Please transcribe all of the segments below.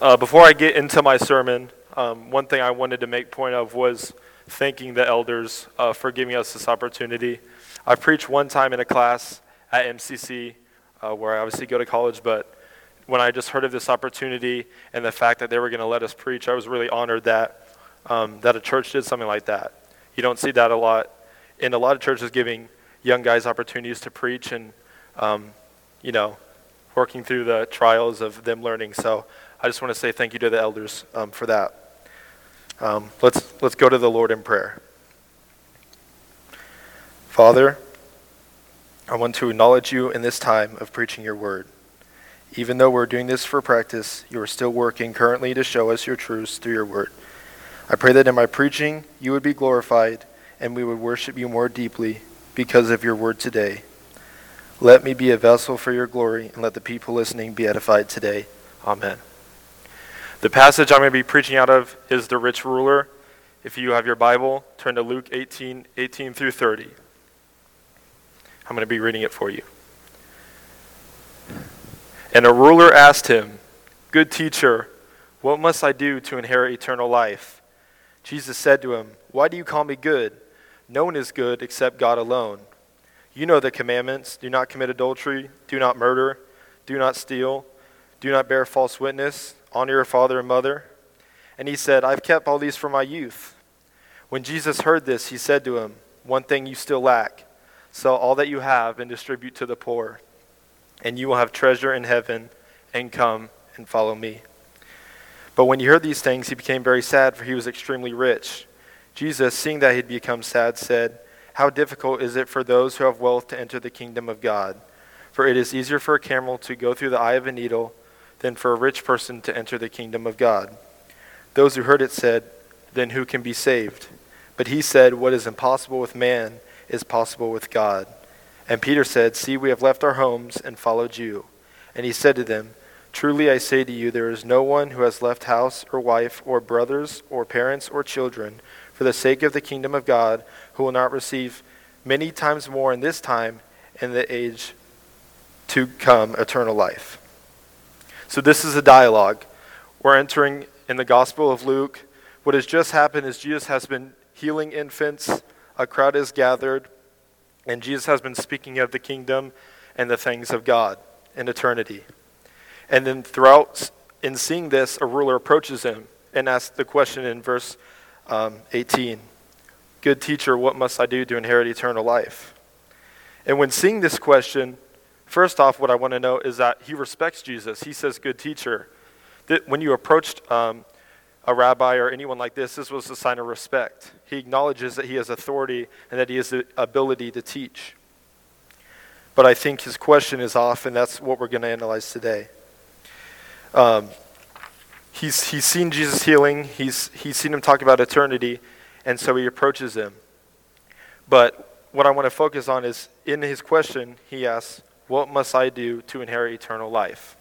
Uh, before I get into my sermon, um, one thing I wanted to make point of was thanking the elders uh, for giving us this opportunity. I preached one time in a class at MCC, uh, where I obviously go to college, but when I just heard of this opportunity and the fact that they were going to let us preach, I was really honored that um, that a church did something like that. You don't see that a lot in a lot of churches giving young guys opportunities to preach and um, you know working through the trials of them learning. So I just want to say thank you to the elders um, for that. Um, let's let's go to the Lord in prayer. Father, I want to acknowledge you in this time of preaching your word. Even though we're doing this for practice, you are still working currently to show us your truths through your word. I pray that in my preaching, you would be glorified and we would worship you more deeply because of your word today. Let me be a vessel for your glory and let the people listening be edified today. Amen. The passage I'm going to be preaching out of is the rich ruler. If you have your Bible, turn to Luke 18 18 through 30. I'm going to be reading it for you. And a ruler asked him, Good teacher, what must I do to inherit eternal life? Jesus said to him, Why do you call me good? No one is good except God alone. You know the commandments do not commit adultery, do not murder, do not steal, do not bear false witness, honor your father and mother. And he said, I've kept all these from my youth. When Jesus heard this, he said to him, One thing you still lack sell all that you have and distribute to the poor and you will have treasure in heaven, and come and follow me. But when he heard these things, he became very sad, for he was extremely rich. Jesus, seeing that he had become sad, said, How difficult is it for those who have wealth to enter the kingdom of God? For it is easier for a camel to go through the eye of a needle than for a rich person to enter the kingdom of God. Those who heard it said, Then who can be saved? But he said, What is impossible with man is possible with God. And Peter said, See, we have left our homes and followed you. And he said to them, Truly I say to you, there is no one who has left house or wife or brothers or parents or children for the sake of the kingdom of God who will not receive many times more in this time in the age to come eternal life. So this is a dialogue. We're entering in the Gospel of Luke. What has just happened is Jesus has been healing infants. A crowd is gathered. And Jesus has been speaking of the kingdom and the things of God in eternity. And then throughout, in seeing this, a ruler approaches him and asks the question in verse um, 18 Good teacher, what must I do to inherit eternal life? And when seeing this question, first off, what I want to know is that he respects Jesus. He says, Good teacher. That when you approached um, a rabbi or anyone like this, this was a sign of respect. He acknowledges that he has authority and that he has the ability to teach. But I think his question is off, and that's what we're going to analyze today. Um, he's, he's seen Jesus healing, he's, he's seen him talk about eternity, and so he approaches him. But what I want to focus on is in his question, he asks, What must I do to inherit eternal life?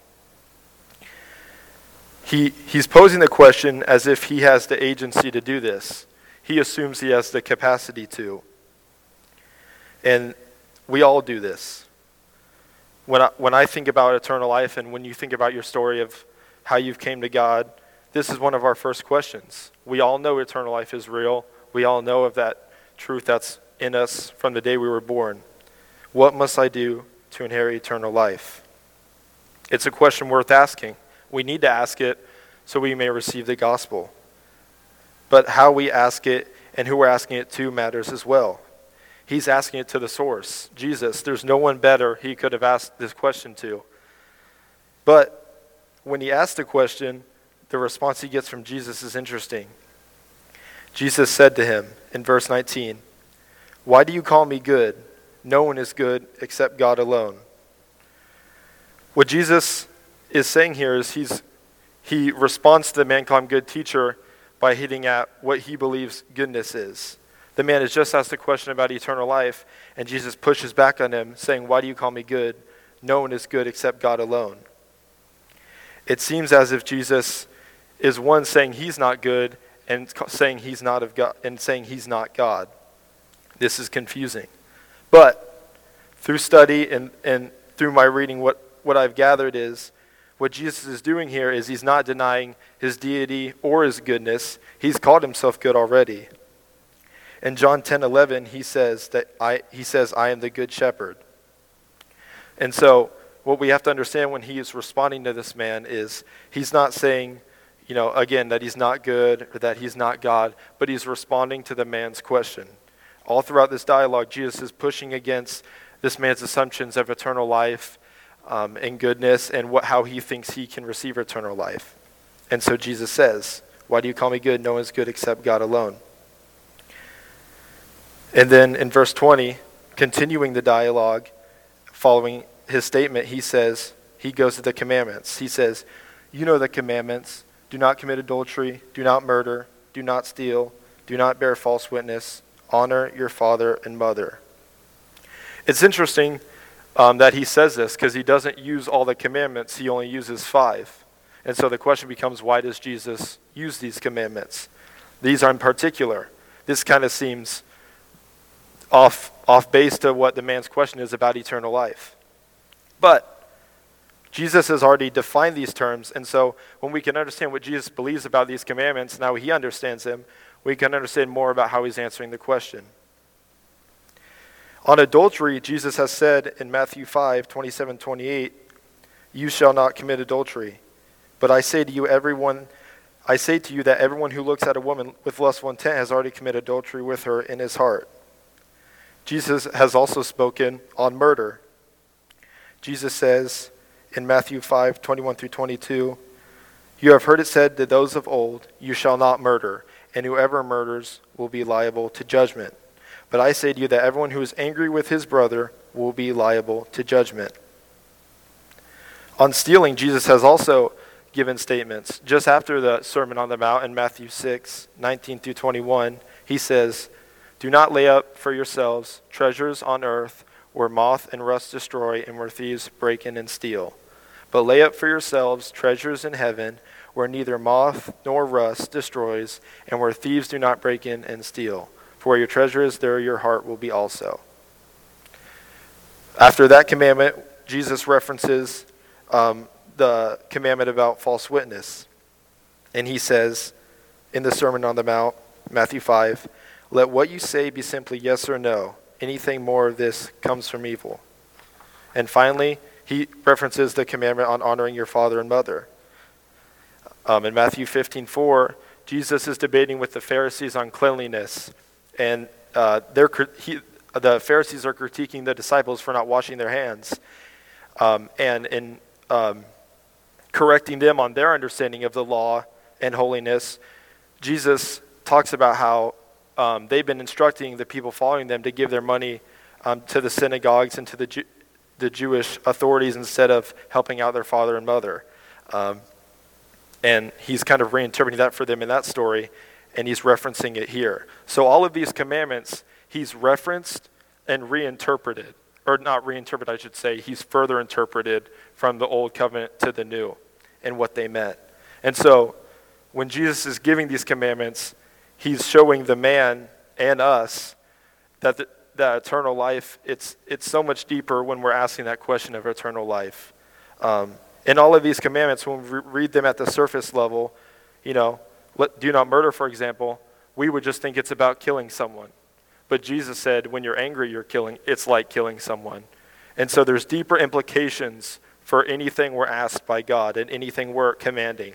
He, he's posing the question as if he has the agency to do this. He assumes he has the capacity to. And we all do this. When I, when I think about eternal life and when you think about your story of how you've came to God, this is one of our first questions. We all know eternal life is real. We all know of that truth that's in us from the day we were born. What must I do to inherit eternal life? It's a question worth asking. We need to ask it so we may receive the gospel. But how we ask it and who we're asking it to matters as well. He's asking it to the source, Jesus. There's no one better he could have asked this question to. But when he asked the question, the response he gets from Jesus is interesting. Jesus said to him in verse 19, Why do you call me good? No one is good except God alone. What Jesus is saying here is he's, he responds to the man called good teacher by hitting at what he believes goodness is. The man has just asked a question about eternal life, and Jesus pushes back on him, saying, Why do you call me good? No one is good except God alone. It seems as if Jesus is one saying he's not good and saying he's not of God and saying he's not God. This is confusing. But through study and, and through my reading, what what I've gathered is what Jesus is doing here is he's not denying his deity or his goodness. He's called himself good already. In John 10 11, he says that I, he says, I am the good shepherd. And so, what we have to understand when he is responding to this man is he's not saying, you know, again, that he's not good or that he's not God, but he's responding to the man's question. All throughout this dialogue, Jesus is pushing against this man's assumptions of eternal life um, and goodness and what, how he thinks he can receive eternal life. And so Jesus says, Why do you call me good? No one's good except God alone. And then in verse 20, continuing the dialogue, following his statement, he says, he goes to the commandments. He says, You know the commandments do not commit adultery, do not murder, do not steal, do not bear false witness, honor your father and mother. It's interesting um, that he says this because he doesn't use all the commandments, he only uses five. And so the question becomes why does Jesus use these commandments? These are in particular. This kind of seems off, off base to what the man's question is about eternal life. But Jesus has already defined these terms, and so when we can understand what Jesus believes about these commandments, now he understands them, we can understand more about how he's answering the question. On adultery, Jesus has said in Matthew 5 27 28, You shall not commit adultery. But I say to you, everyone, I say to you that everyone who looks at a woman with lustful intent has already committed adultery with her in his heart. Jesus has also spoken on murder. Jesus says in Matthew 5 21 through 22, You have heard it said to those of old, You shall not murder, and whoever murders will be liable to judgment. But I say to you that everyone who is angry with his brother will be liable to judgment. On stealing, Jesus has also given statements. Just after the Sermon on the Mount in Matthew 6 19 through 21, he says, Do not lay up for yourselves treasures on earth where moth and rust destroy and where thieves break in and steal. But lay up for yourselves treasures in heaven where neither moth nor rust destroys and where thieves do not break in and steal. For where your treasure is, there your heart will be also. After that commandment, Jesus references um, the commandment about false witness. And he says in the Sermon on the Mount, Matthew 5, let what you say be simply yes or no. Anything more of this comes from evil. And finally, he references the commandment on honoring your father and mother. Um, in Matthew 15 4, Jesus is debating with the Pharisees on cleanliness and uh, he, the Pharisees are critiquing the disciples for not washing their hands, um, and in um, correcting them on their understanding of the law and holiness, Jesus talks about how um, they've been instructing the people following them to give their money um, to the synagogues and to the, Ju- the Jewish authorities instead of helping out their father and mother. And he's kind of reinterpreting that for them in that story and he's referencing it here. So all of these commandments, he's referenced and reinterpreted, or not reinterpreted, I should say, he's further interpreted from the old covenant to the new and what they meant. And so when Jesus is giving these commandments, he's showing the man and us that the, that eternal life, it's, it's so much deeper when we're asking that question of eternal life. Um, and all of these commandments, when we read them at the surface level, you know, let, do not murder, for example, we would just think it's about killing someone. But Jesus said, when you're angry, you're killing, it's like killing someone. And so there's deeper implications for anything we're asked by God and anything we're commanding.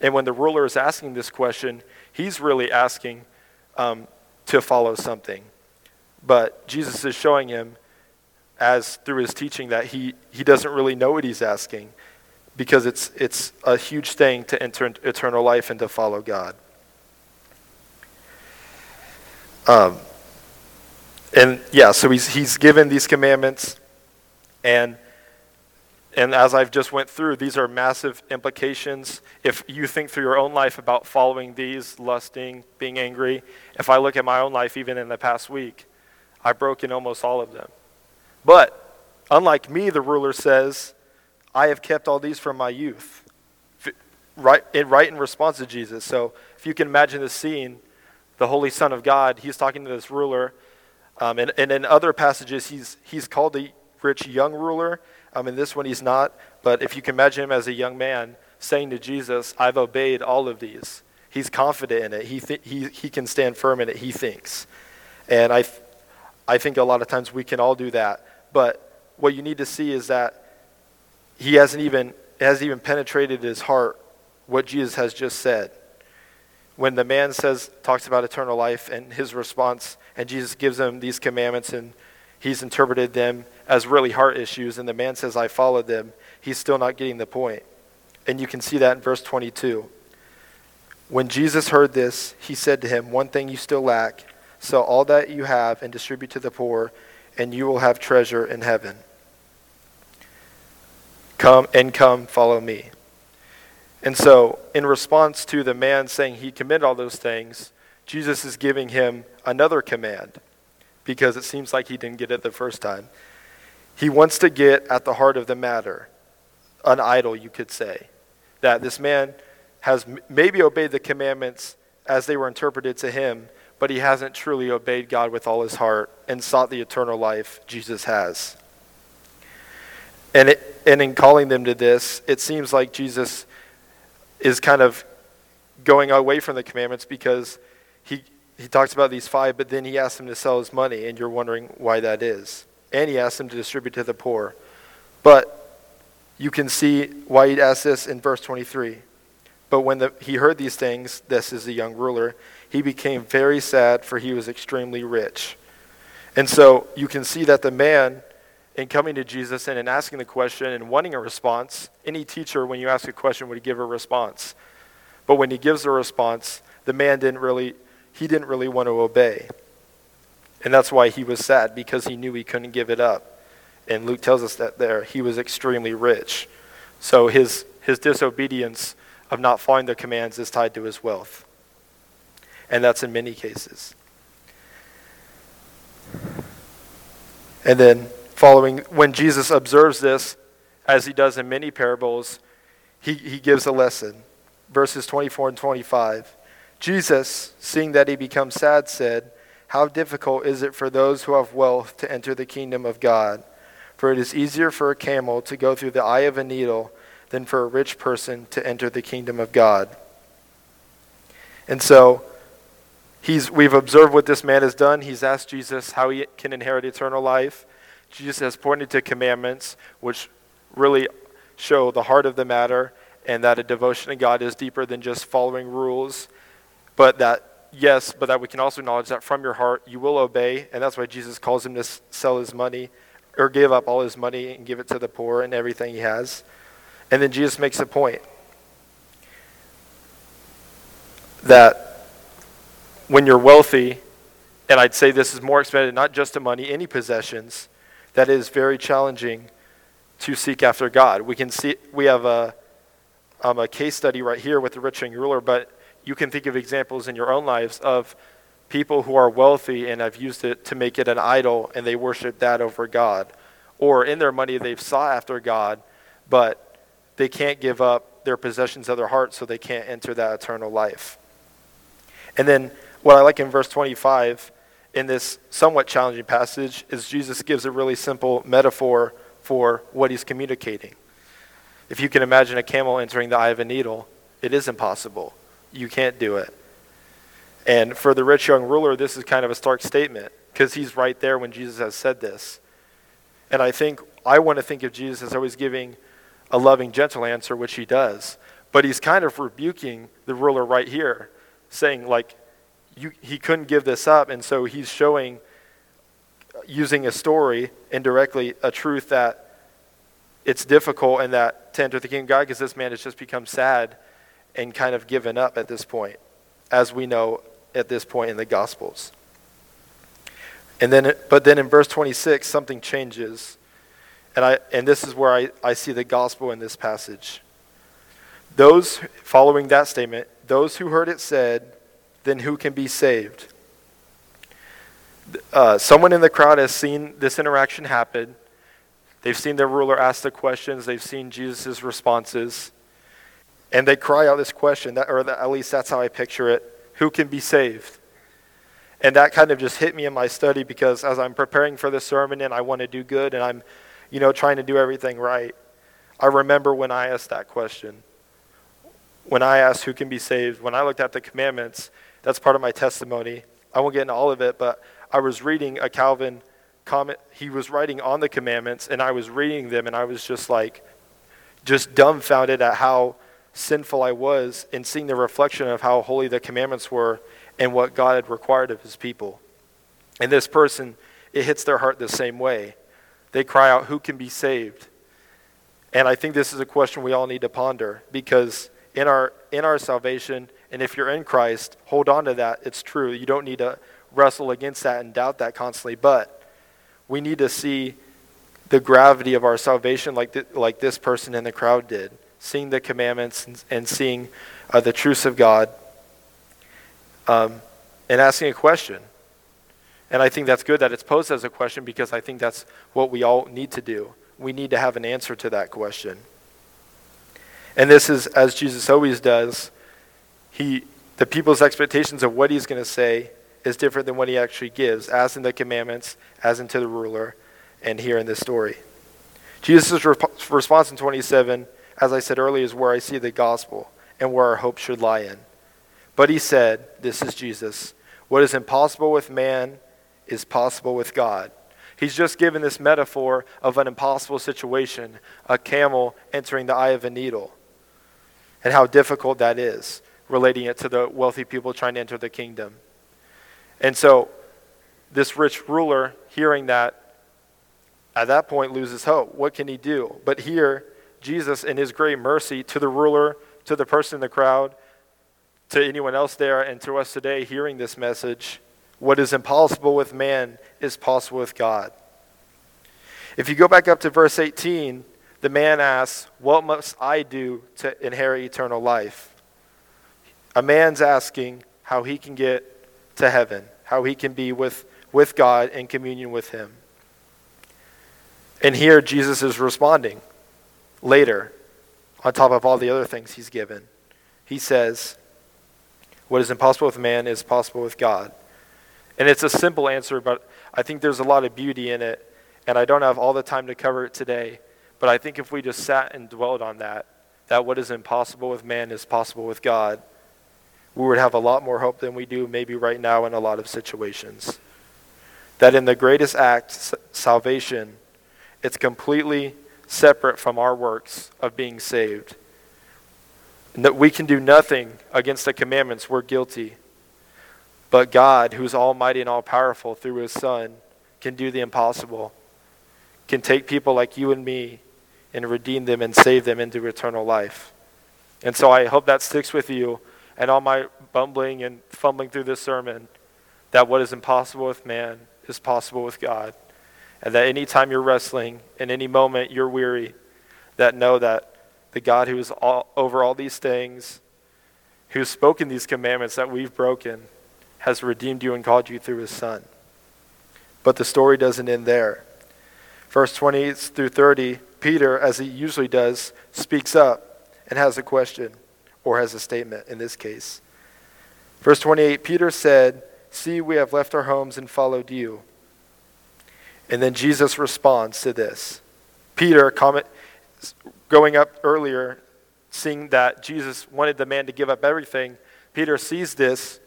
And when the ruler is asking this question, he's really asking um, to follow something. But Jesus is showing him, as through his teaching, that he, he doesn't really know what he's asking because it's, it's a huge thing to enter eternal life and to follow God. Um, and yeah, so he's, he's given these commandments, and, and as I've just went through, these are massive implications. If you think through your own life about following these, lusting, being angry, if I look at my own life, even in the past week, I've broken almost all of them. But unlike me, the ruler says, I have kept all these from my youth. Right right in response to Jesus. So if you can imagine this scene, the Holy Son of God, he's talking to this ruler. Um, and, and in other passages, he's, he's called the rich young ruler. Um, in this one, he's not. But if you can imagine him as a young man saying to Jesus, I've obeyed all of these, he's confident in it. He, th- he, he can stand firm in it, he thinks. And I, th- I think a lot of times we can all do that. But what you need to see is that he hasn't even, hasn't even penetrated his heart what Jesus has just said. When the man says, talks about eternal life and his response, and Jesus gives him these commandments and he's interpreted them as really heart issues, and the man says, I followed them, he's still not getting the point. And you can see that in verse 22. When Jesus heard this, he said to him, One thing you still lack sell all that you have and distribute to the poor, and you will have treasure in heaven. Come and come, follow me. And so, in response to the man saying he committed all those things, Jesus is giving him another command because it seems like he didn't get it the first time. He wants to get at the heart of the matter, an idol, you could say. That this man has maybe obeyed the commandments as they were interpreted to him, but he hasn't truly obeyed God with all his heart and sought the eternal life Jesus has. And, it, and in calling them to this, it seems like Jesus is kind of going away from the commandments because he, he talks about these five, but then he asks them to sell his money, and you're wondering why that is. And he asks them to distribute to the poor. But you can see why he asks this in verse 23. But when the, he heard these things, this is the young ruler, he became very sad, for he was extremely rich. And so you can see that the man in coming to Jesus and in asking the question and wanting a response. Any teacher, when you ask a question, would give a response. But when he gives a response, the man didn't really, he didn't really want to obey. And that's why he was sad, because he knew he couldn't give it up. And Luke tells us that there, he was extremely rich. So his, his disobedience of not following the commands is tied to his wealth. And that's in many cases. And then following, when Jesus observes this, as he does in many parables, he, he gives a lesson. Verses 24 and 25. Jesus, seeing that he becomes sad, said, How difficult is it for those who have wealth to enter the kingdom of God? For it is easier for a camel to go through the eye of a needle than for a rich person to enter the kingdom of God. And so, he's, we've observed what this man has done. He's asked Jesus how he can inherit eternal life. Jesus has pointed to commandments which really show the heart of the matter and that a devotion to God is deeper than just following rules, but that, yes, but that we can also acknowledge that from your heart you will obey, and that's why Jesus calls him to sell his money or give up all his money and give it to the poor and everything he has. And then Jesus makes a point that when you're wealthy, and I'd say this is more expanded not just to money, any possessions, that is very challenging to seek after God. We can see we have a um, a case study right here with the rich young ruler, but you can think of examples in your own lives of people who are wealthy and have used it to make it an idol and they worship that over God. Or in their money they've sought after God, but they can't give up their possessions of their heart, so they can't enter that eternal life. And then what I like in verse 25 in this somewhat challenging passage is Jesus gives a really simple metaphor for what he's communicating. If you can imagine a camel entering the eye of a needle, it is impossible. You can't do it. And for the rich young ruler, this is kind of a stark statement because he's right there when Jesus has said this. And I think, I want to think of Jesus as always giving a loving, gentle answer, which he does. But he's kind of rebuking the ruler right here, saying, like, you, he couldn't give this up, and so he's showing, using a story indirectly, a truth that it's difficult and that to enter the kingdom of God because this man has just become sad and kind of given up at this point, as we know at this point in the Gospels. And then, but then in verse 26, something changes. And, I, and this is where I, I see the gospel in this passage. Those, following that statement, those who heard it said, then who can be saved? Uh, someone in the crowd has seen this interaction happen. They've seen their ruler ask the questions, they've seen Jesus' responses, and they cry out this question, that, or at least that's how I picture it who can be saved? And that kind of just hit me in my study because as I'm preparing for this sermon and I want to do good and I'm you know, trying to do everything right. I remember when I asked that question. When I asked who can be saved, when I looked at the commandments, that's part of my testimony. I won't get into all of it, but I was reading a Calvin comment. He was writing on the commandments, and I was reading them, and I was just like, just dumbfounded at how sinful I was in seeing the reflection of how holy the commandments were and what God had required of his people. And this person, it hits their heart the same way. They cry out, Who can be saved? And I think this is a question we all need to ponder because in our, in our salvation, and if you're in Christ, hold on to that. It's true. You don't need to wrestle against that and doubt that constantly. But we need to see the gravity of our salvation like, th- like this person in the crowd did, seeing the commandments and, and seeing uh, the truths of God um, and asking a question. And I think that's good that it's posed as a question because I think that's what we all need to do. We need to have an answer to that question. And this is, as Jesus always does, he, the people's expectations of what he's going to say is different than what he actually gives, as in the commandments, as into the ruler, and here in this story. Jesus' response in 27, as I said earlier, is where I see the gospel and where our hope should lie in. But he said, This is Jesus. What is impossible with man is possible with God. He's just given this metaphor of an impossible situation, a camel entering the eye of a needle, and how difficult that is, relating it to the wealthy people trying to enter the kingdom. And so, this rich ruler, hearing that, at that point loses hope. What can he do? But here, Jesus, in his great mercy to the ruler, to the person in the crowd, to anyone else there, and to us today hearing this message, what is impossible with man is possible with God. If you go back up to verse 18, the man asks, What must I do to inherit eternal life? A man's asking how he can get to heaven, how he can be with, with God in communion with him. And here Jesus is responding later, on top of all the other things he's given. He says, What is impossible with man is possible with God. And it's a simple answer, but I think there's a lot of beauty in it. And I don't have all the time to cover it today. But I think if we just sat and dwelled on that, that what is impossible with man is possible with God, we would have a lot more hope than we do maybe right now in a lot of situations. That in the greatest act, salvation, it's completely separate from our works of being saved. And that we can do nothing against the commandments, we're guilty. But God, who's almighty and all powerful through his Son, can do the impossible, can take people like you and me and redeem them and save them into eternal life. And so I hope that sticks with you and all my bumbling and fumbling through this sermon that what is impossible with man is possible with God. And that anytime you're wrestling, in any moment you're weary, that know that the God who is all, over all these things, who's spoken these commandments that we've broken, has redeemed you and called you through his Son. But the story doesn't end there. Verse 20 through 30, Peter, as he usually does, speaks up and has a question, or has a statement in this case. Verse 28 Peter said, See, we have left our homes and followed you. And then Jesus responds to this. Peter, comment, going up earlier, seeing that Jesus wanted the man to give up everything, Peter sees this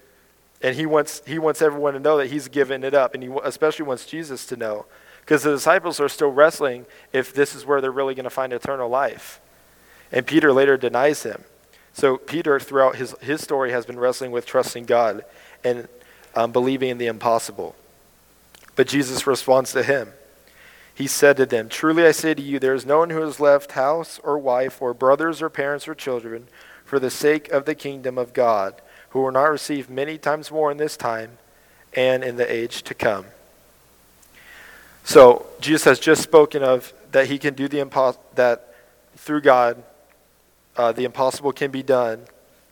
and he wants, he wants everyone to know that he's given it up, and he especially wants Jesus to know. Because the disciples are still wrestling if this is where they're really going to find eternal life. And Peter later denies him. So Peter, throughout his, his story, has been wrestling with trusting God and um, believing in the impossible. But Jesus responds to him. He said to them, Truly I say to you, there is no one who has left house or wife or brothers or parents or children for the sake of the kingdom of God, who will not receive many times more in this time and in the age to come. So Jesus has just spoken of that he can do the impossible, that through God, uh, the impossible can be done.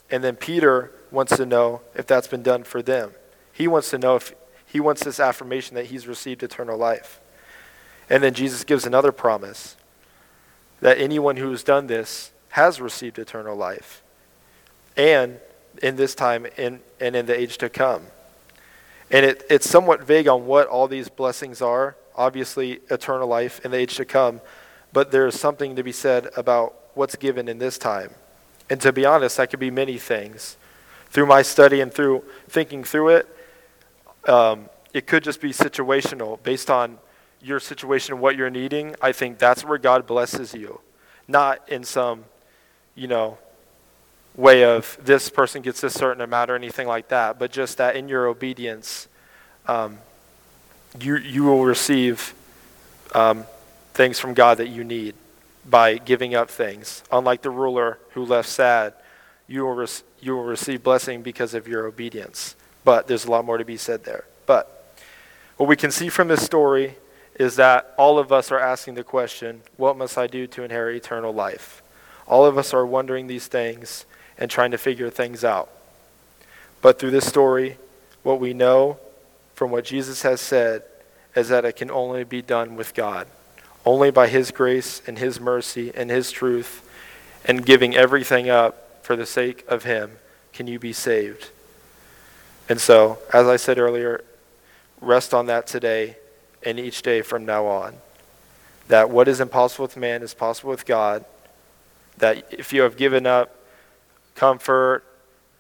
And then Peter wants to know if that's been done for them. He wants to know if he wants this affirmation that he's received eternal life. And then Jesus gives another promise that anyone who has done this has received eternal life. And in this time in, and in the age to come. And it, it's somewhat vague on what all these blessings are, obviously eternal life in the age to come, but there's something to be said about what's given in this time. And to be honest, that could be many things. Through my study and through thinking through it, um, it could just be situational based on your situation, and what you're needing. I think that's where God blesses you, not in some, you know, way of this person gets this certain amount or anything like that, but just that in your obedience, um, you, you will receive um, things from God that you need by giving up things. Unlike the ruler who left sad, you will, you will receive blessing because of your obedience. But there's a lot more to be said there. But what we can see from this story is that all of us are asking the question, What must I do to inherit eternal life? All of us are wondering these things and trying to figure things out. But through this story, what we know from what Jesus has said is that it can only be done with God. Only by His grace and His mercy and His truth and giving everything up for the sake of Him can you be saved. And so, as I said earlier, rest on that today and each day from now on. That what is impossible with man is possible with God. That if you have given up comfort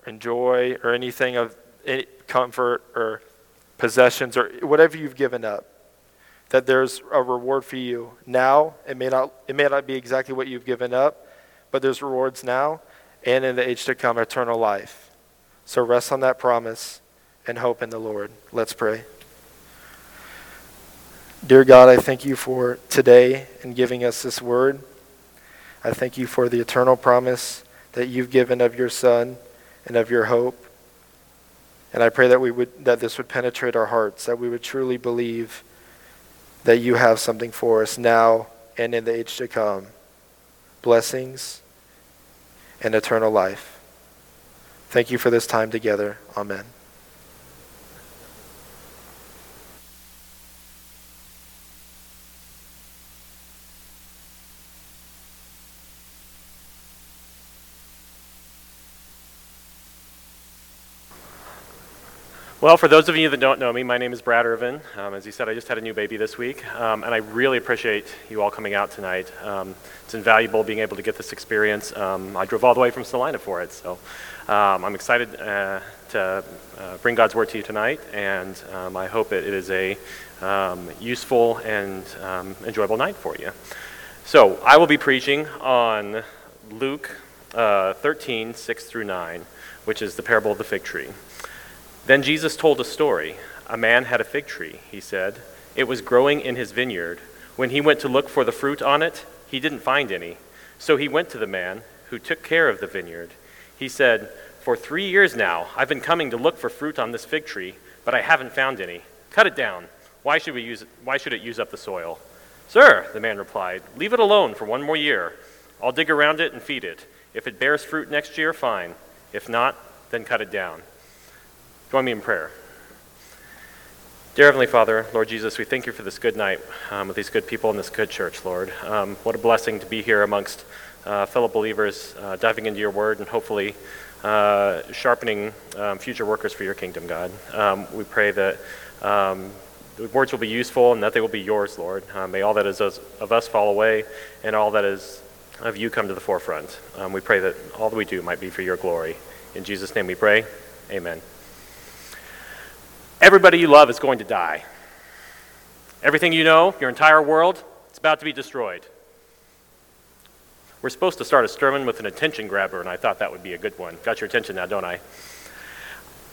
and joy or anything of any comfort or possessions or whatever you've given up, that there's a reward for you now. It may not, it may not be exactly what you've given up, but there's rewards now and in the age to come, eternal life. So rest on that promise and hope in the Lord. Let's pray. Dear God, I thank you for today and giving us this word. I thank you for the eternal promise that you've given of your Son and of your hope. And I pray that we would that this would penetrate our hearts, that we would truly believe that you have something for us now and in the age to come. Blessings and eternal life. Thank you for this time together. Amen. Well, for those of you that don't know me, my name is Brad Irvin. Um, as you said, I just had a new baby this week, um, and I really appreciate you all coming out tonight. Um, it's invaluable being able to get this experience. Um, I drove all the way from Salina for it, so um, I'm excited uh, to uh, bring God's word to you tonight, and um, I hope it, it is a useful and enjoyable night for you. So, I will be preaching on Luke uh, 13, 6 through 9, which is the parable of the fig tree. Then Jesus told a story. A man had a fig tree, he said. It was growing in his vineyard. When he went to look for the fruit on it, he didn't find any. So he went to the man who took care of the vineyard. He said, For three years now, I've been coming to look for fruit on this fig tree, but I haven't found any. Cut it down. Why should, we use it, why should it use up the soil? Sir, the man replied, leave it alone for one more year. I'll dig around it and feed it. If it bears fruit next year, fine. If not, then cut it down. Join me in prayer. Dear Heavenly Father, Lord Jesus, we thank you for this good night um, with these good people in this good church, Lord. Um, what a blessing to be here amongst uh, fellow believers, uh, diving into your word and hopefully uh, sharpening um, future workers for your kingdom, God. Um, we pray that um, the words will be useful and that they will be yours, Lord. Uh, may all that is of us fall away and all that is of you come to the forefront. Um, we pray that all that we do might be for your glory. In Jesus' name we pray. Amen. Everybody you love is going to die. Everything you know, your entire world, it's about to be destroyed. We're supposed to start a sermon with an attention grabber, and I thought that would be a good one. Got your attention now, don't I?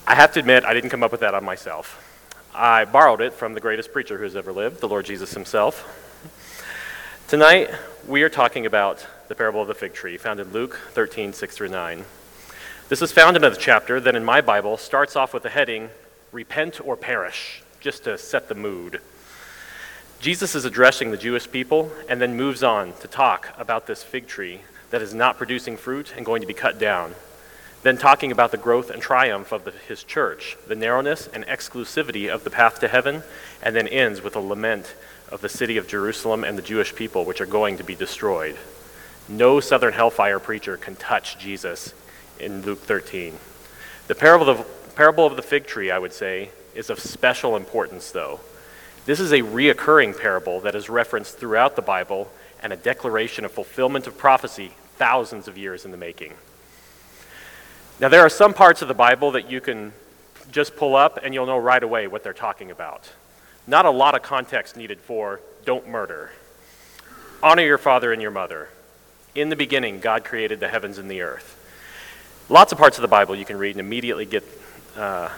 I have to admit, I didn't come up with that on myself. I borrowed it from the greatest preacher who's ever lived, the Lord Jesus himself. Tonight, we are talking about the parable of the fig tree, found in Luke 13, 6 through 9. This is found in a chapter that in my Bible starts off with the heading, repent or perish, just to set the mood. Jesus is addressing the Jewish people and then moves on to talk about this fig tree that is not producing fruit and going to be cut down. Then talking about the growth and triumph of the, his church, the narrowness and exclusivity of the path to heaven, and then ends with a lament of the city of Jerusalem and the Jewish people, which are going to be destroyed. No southern hellfire preacher can touch Jesus in Luke 13. The parable of parable of the fig tree, I would say, is of special importance, though. This is a reoccurring parable that is referenced throughout the Bible and a declaration of fulfillment of prophecy thousands of years in the making. Now, there are some parts of the Bible that you can just pull up and you'll know right away what they're talking about. Not a lot of context needed for don't murder. Honor your father and your mother. In the beginning, God created the heavens and the earth. Lots of parts of the Bible you can read and immediately get uh,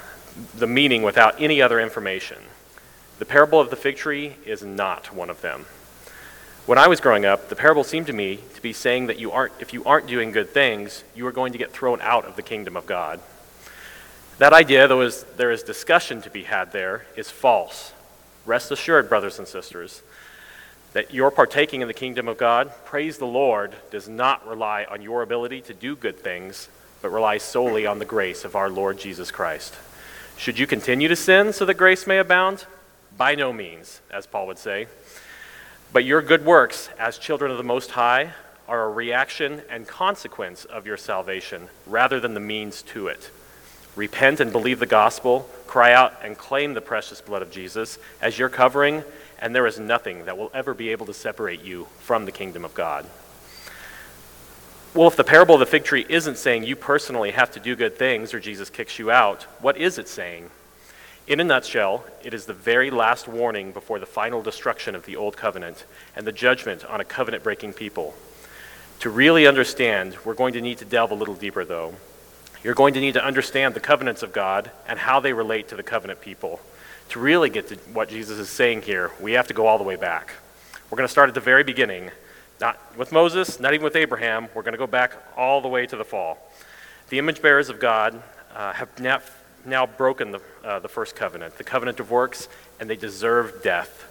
the meaning without any other information. The parable of the fig tree is not one of them. When I was growing up, the parable seemed to me to be saying that you aren't, if you aren't doing good things, you are going to get thrown out of the kingdom of God. That idea, though is, there is discussion to be had there, is false. Rest assured, brothers and sisters, that your partaking in the kingdom of God, praise the Lord, does not rely on your ability to do good things, but relies solely on the grace of our Lord Jesus Christ. Should you continue to sin so that grace may abound? By no means, as Paul would say. But your good works, as children of the Most High, are a reaction and consequence of your salvation rather than the means to it. Repent and believe the gospel, cry out and claim the precious blood of Jesus as your covering, and there is nothing that will ever be able to separate you from the kingdom of God. Well, if the parable of the fig tree isn't saying you personally have to do good things or Jesus kicks you out, what is it saying? In a nutshell, it is the very last warning before the final destruction of the Old Covenant and the judgment on a covenant breaking people. To really understand, we're going to need to delve a little deeper, though. You're going to need to understand the covenants of God and how they relate to the covenant people. To really get to what Jesus is saying here, we have to go all the way back. We're going to start at the very beginning not with Moses, not even with Abraham. We're going to go back all the way to the fall. The image bearers of God uh, have now, now broken the, uh, the first covenant, the covenant of works, and they deserve death.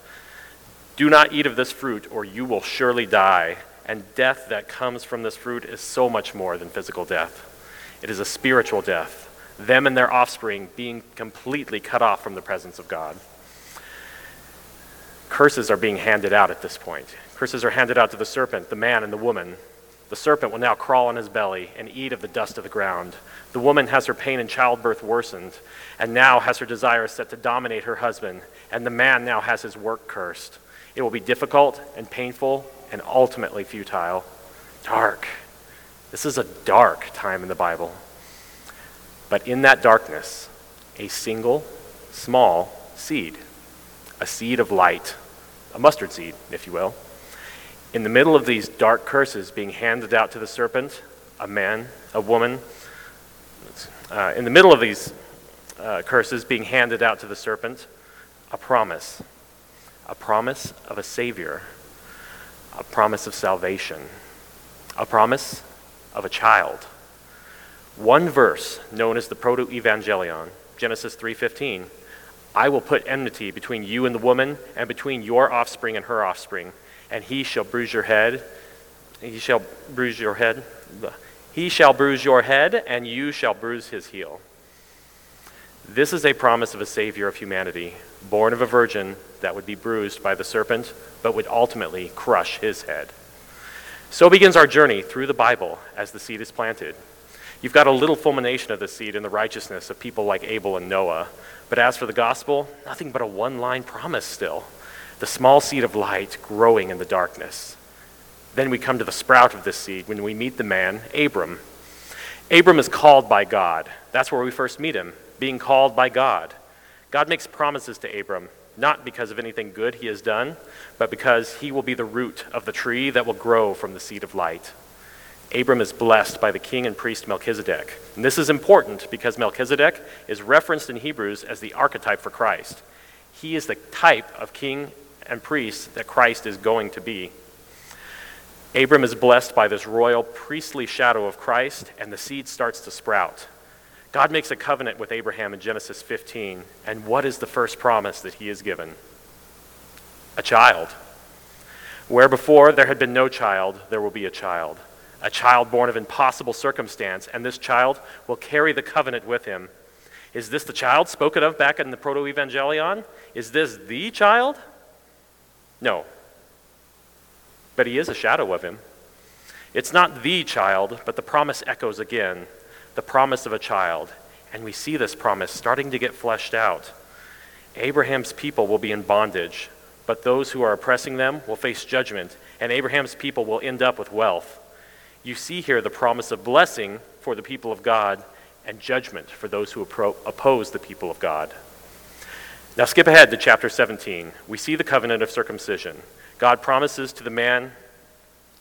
Do not eat of this fruit, or you will surely die. And death that comes from this fruit is so much more than physical death. It is a spiritual death, them and their offspring being completely cut off from the presence of God. Curses are being handed out at this point. Curses are handed out to the serpent, the man, and the woman. The serpent will now crawl on his belly and eat of the dust of the ground. The woman has her pain in childbirth worsened, and now has her desire set to dominate her husband, and the man now has his work cursed. It will be difficult and painful and ultimately futile. Dark. This is a dark time in the Bible. But in that darkness, a single, small seed, a seed of light, a mustard seed, if you will, in the middle of these dark curses being handed out to the serpent, a man, a woman, uh, in the middle of these uh, curses being handed out to the serpent, a promise. A promise of a Savior, a promise of salvation, a promise of a child. One verse known as the proto-evangelion, Genesis 3:15, I will put enmity between you and the woman and between your offspring and her offspring and he shall bruise your head. He shall bruise your head. He shall bruise your head, and you shall bruise his heel. This is a promise of a Savior of humanity, born of a virgin that would be bruised by the serpent, but would ultimately crush his head. So begins our journey through the Bible as the seed is planted. You've got a little fulmination of the seed in the righteousness of people like Abel and Noah. But as for the gospel, nothing but a one line promise still the small seed of light growing in the darkness. Then we come to the sprout of this seed when we meet the man, Abram. Abram is called by God. That's where we first meet him, being called by God. God makes promises to Abram, not because of anything good he has done, but because he will be the root of the tree that will grow from the seed of light. Abram is blessed by the king and priest Melchizedek. And this is important because Melchizedek is referenced in Hebrews as the archetype for Christ. He is the type of king and priests that Christ is going to be. Abram is blessed by this royal priestly shadow of Christ, and the seed starts to sprout. God makes a covenant with Abraham in Genesis 15, and what is the first promise that he is given? A child. Where before there had been no child, there will be a child. A child born of impossible circumstance, and this child will carry the covenant with him. Is this the child spoken of back in the Proto Evangelion? Is this the child? No. But he is a shadow of him. It's not the child, but the promise echoes again the promise of a child. And we see this promise starting to get fleshed out. Abraham's people will be in bondage, but those who are oppressing them will face judgment, and Abraham's people will end up with wealth. You see here the promise of blessing for the people of God and judgment for those who oppose the people of God. Now, skip ahead to chapter 17. We see the covenant of circumcision. God promises to the man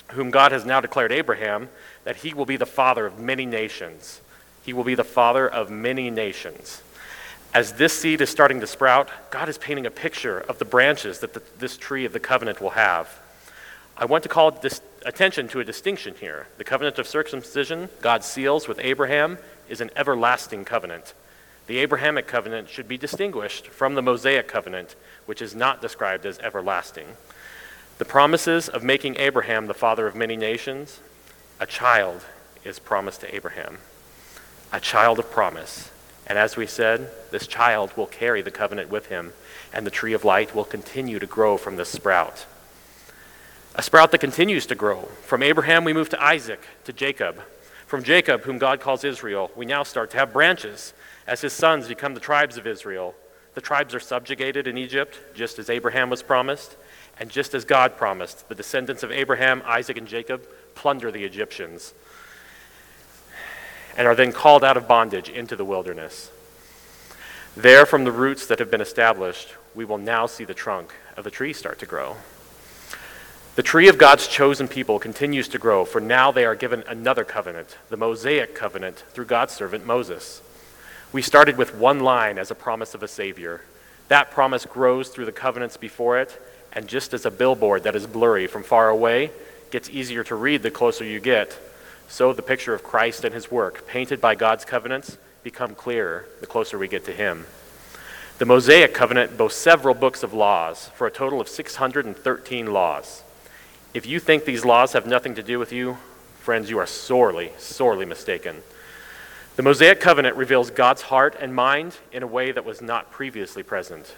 whom God has now declared Abraham that he will be the father of many nations. He will be the father of many nations. As this seed is starting to sprout, God is painting a picture of the branches that the, this tree of the covenant will have. I want to call attention to a distinction here. The covenant of circumcision, God seals with Abraham, is an everlasting covenant. The Abrahamic covenant should be distinguished from the Mosaic covenant, which is not described as everlasting. The promises of making Abraham the father of many nations, a child is promised to Abraham. A child of promise. And as we said, this child will carry the covenant with him, and the tree of light will continue to grow from this sprout. A sprout that continues to grow. From Abraham, we move to Isaac, to Jacob. From Jacob, whom God calls Israel, we now start to have branches as his sons become the tribes of Israel. The tribes are subjugated in Egypt, just as Abraham was promised, and just as God promised. The descendants of Abraham, Isaac, and Jacob plunder the Egyptians and are then called out of bondage into the wilderness. There, from the roots that have been established, we will now see the trunk of the tree start to grow. The tree of God's chosen people continues to grow, for now they are given another covenant, the Mosaic covenant, through God's servant Moses. We started with one line as a promise of a Savior. That promise grows through the covenants before it, and just as a billboard that is blurry from far away gets easier to read the closer you get, so the picture of Christ and his work, painted by God's covenants, become clearer the closer we get to him. The Mosaic covenant boasts several books of laws for a total of 613 laws. If you think these laws have nothing to do with you, friends, you are sorely, sorely mistaken. The Mosaic covenant reveals God's heart and mind in a way that was not previously present.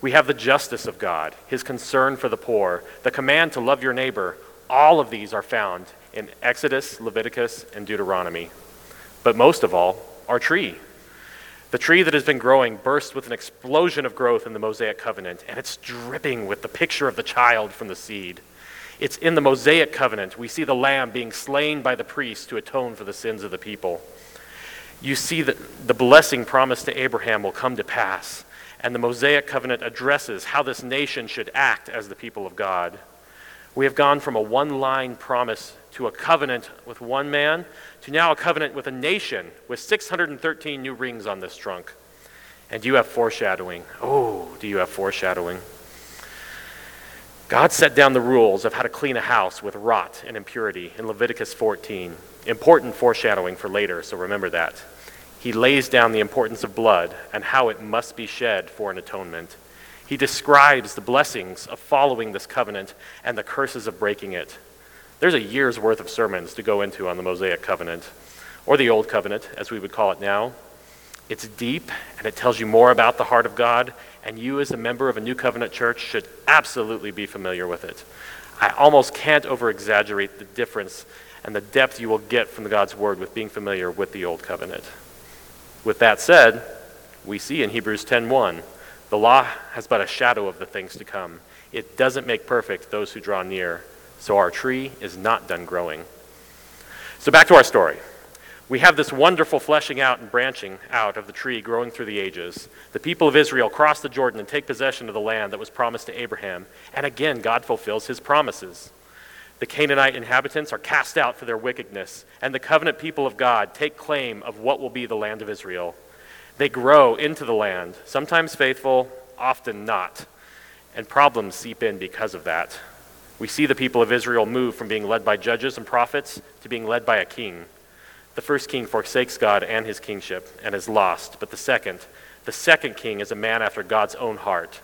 We have the justice of God, his concern for the poor, the command to love your neighbor. All of these are found in Exodus, Leviticus, and Deuteronomy. But most of all, our tree. The tree that has been growing bursts with an explosion of growth in the Mosaic covenant, and it's dripping with the picture of the child from the seed. It's in the Mosaic covenant we see the lamb being slain by the priest to atone for the sins of the people. You see that the blessing promised to Abraham will come to pass, and the Mosaic covenant addresses how this nation should act as the people of God. We have gone from a one line promise to a covenant with one man to now a covenant with a nation with 613 new rings on this trunk. And do you have foreshadowing. Oh, do you have foreshadowing? God set down the rules of how to clean a house with rot and impurity in Leviticus 14. Important foreshadowing for later, so remember that. He lays down the importance of blood and how it must be shed for an atonement. He describes the blessings of following this covenant and the curses of breaking it. There's a year's worth of sermons to go into on the Mosaic covenant, or the Old Covenant, as we would call it now. It's deep, and it tells you more about the heart of God and you, as a member of a New Covenant church, should absolutely be familiar with it. I almost can't over exaggerate the difference and the depth you will get from God's Word with being familiar with the Old Covenant. With that said, we see in Hebrews 10:1, the law has but a shadow of the things to come. It doesn't make perfect those who draw near, so our tree is not done growing. So back to our story we have this wonderful fleshing out and branching out of the tree growing through the ages. The people of Israel cross the Jordan and take possession of the land that was promised to Abraham. And again, God fulfills his promises. The Canaanite inhabitants are cast out for their wickedness, and the covenant people of God take claim of what will be the land of Israel. They grow into the land, sometimes faithful, often not, and problems seep in because of that. We see the people of Israel move from being led by judges and prophets to being led by a king. The first king forsakes God and his kingship and is lost, but the second, the second king is a man after God's own heart.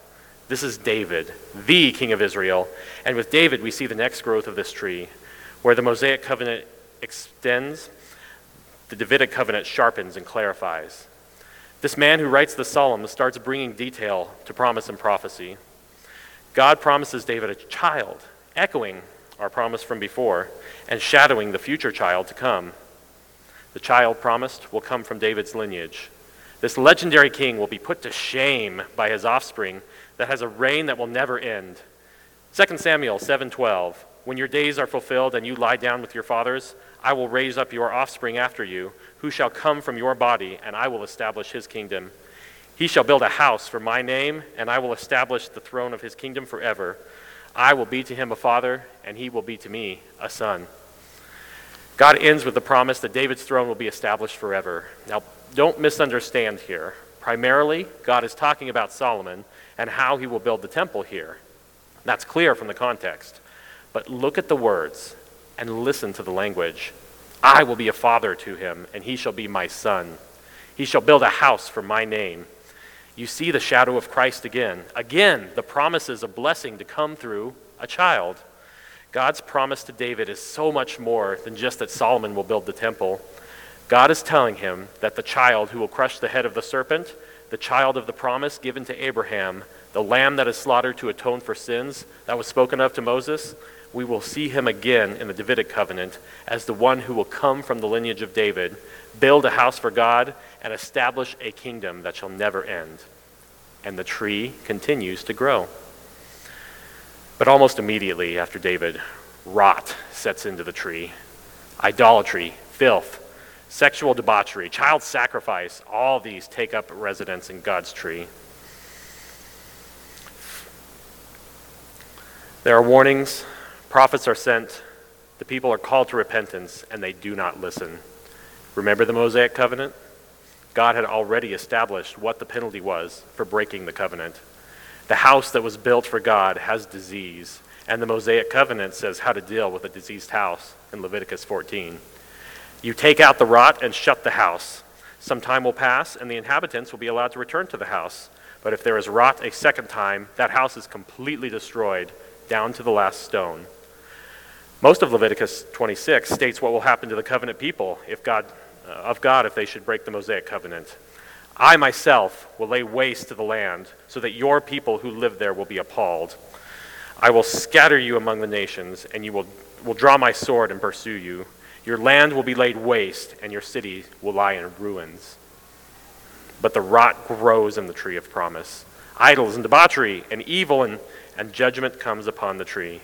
This is David, the king of Israel. And with David, we see the next growth of this tree, where the Mosaic covenant extends, the Davidic covenant sharpens and clarifies. This man who writes the Psalms starts bringing detail to promise and prophecy. God promises David a child, echoing our promise from before and shadowing the future child to come. The child promised will come from David's lineage. This legendary king will be put to shame by his offspring that has a reign that will never end. 2 Samuel 7:12 When your days are fulfilled and you lie down with your fathers, I will raise up your offspring after you, who shall come from your body, and I will establish his kingdom. He shall build a house for my name, and I will establish the throne of his kingdom forever. I will be to him a father, and he will be to me a son. God ends with the promise that David's throne will be established forever. Now, don't misunderstand here. Primarily, God is talking about Solomon and how he will build the temple here. That's clear from the context. But look at the words and listen to the language. I will be a father to him, and he shall be my son. He shall build a house for my name. You see the shadow of Christ again. Again, the promises of blessing to come through a child. God's promise to David is so much more than just that Solomon will build the temple. God is telling him that the child who will crush the head of the serpent, the child of the promise given to Abraham, the lamb that is slaughtered to atone for sins, that was spoken of to Moses, we will see him again in the Davidic covenant as the one who will come from the lineage of David, build a house for God, and establish a kingdom that shall never end. And the tree continues to grow. But almost immediately after David, rot sets into the tree. Idolatry, filth, sexual debauchery, child sacrifice, all these take up residence in God's tree. There are warnings, prophets are sent, the people are called to repentance, and they do not listen. Remember the Mosaic covenant? God had already established what the penalty was for breaking the covenant. The house that was built for God has disease, and the Mosaic covenant says how to deal with a diseased house in Leviticus 14. You take out the rot and shut the house. Some time will pass, and the inhabitants will be allowed to return to the house. But if there is rot a second time, that house is completely destroyed down to the last stone. Most of Leviticus 26 states what will happen to the covenant people if God, uh, of God if they should break the Mosaic covenant. I myself will lay waste to the land so that your people who live there will be appalled. I will scatter you among the nations, and you will, will draw my sword and pursue you. Your land will be laid waste, and your city will lie in ruins. But the rot grows in the tree of promise. Idols and debauchery and evil and and judgment comes upon the tree.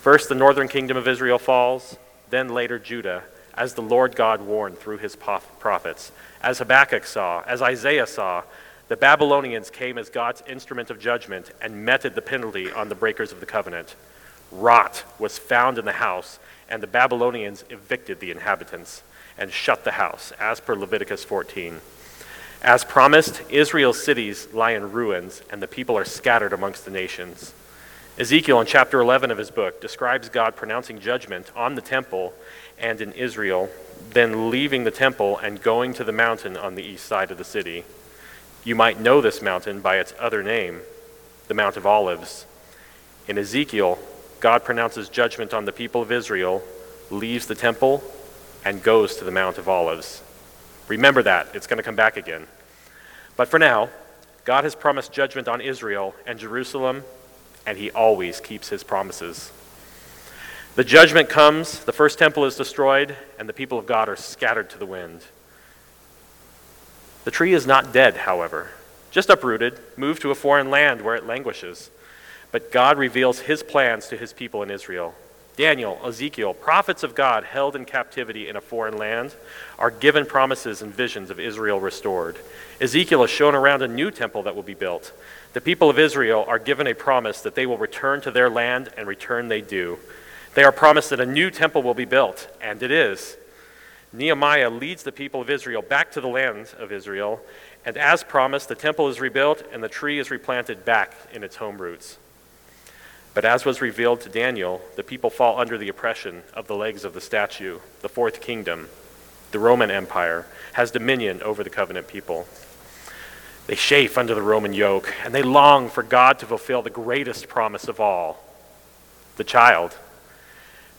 First, the northern kingdom of Israel falls, then later Judah, as the Lord God warned through his prophets. As Habakkuk saw, as Isaiah saw, the Babylonians came as God's instrument of judgment and meted the penalty on the breakers of the covenant. Rot was found in the house, and the Babylonians evicted the inhabitants and shut the house, as per Leviticus 14. As promised, Israel's cities lie in ruins, and the people are scattered amongst the nations. Ezekiel, in chapter 11 of his book, describes God pronouncing judgment on the temple and in Israel, then leaving the temple and going to the mountain on the east side of the city. You might know this mountain by its other name, the Mount of Olives. In Ezekiel, God pronounces judgment on the people of Israel, leaves the temple, and goes to the Mount of Olives. Remember that, it's going to come back again. But for now, God has promised judgment on Israel and Jerusalem and he always keeps his promises. The judgment comes, the first temple is destroyed, and the people of God are scattered to the wind. The tree is not dead, however, just uprooted, moved to a foreign land where it languishes. But God reveals his plans to his people in Israel. Daniel, Ezekiel, prophets of God held in captivity in a foreign land, are given promises and visions of Israel restored. Ezekiel is shown around a new temple that will be built. The people of Israel are given a promise that they will return to their land, and return they do. They are promised that a new temple will be built, and it is. Nehemiah leads the people of Israel back to the land of Israel, and as promised, the temple is rebuilt and the tree is replanted back in its home roots. But as was revealed to Daniel, the people fall under the oppression of the legs of the statue. The fourth kingdom, the Roman Empire, has dominion over the covenant people. They chafe under the Roman yoke, and they long for God to fulfill the greatest promise of all the child.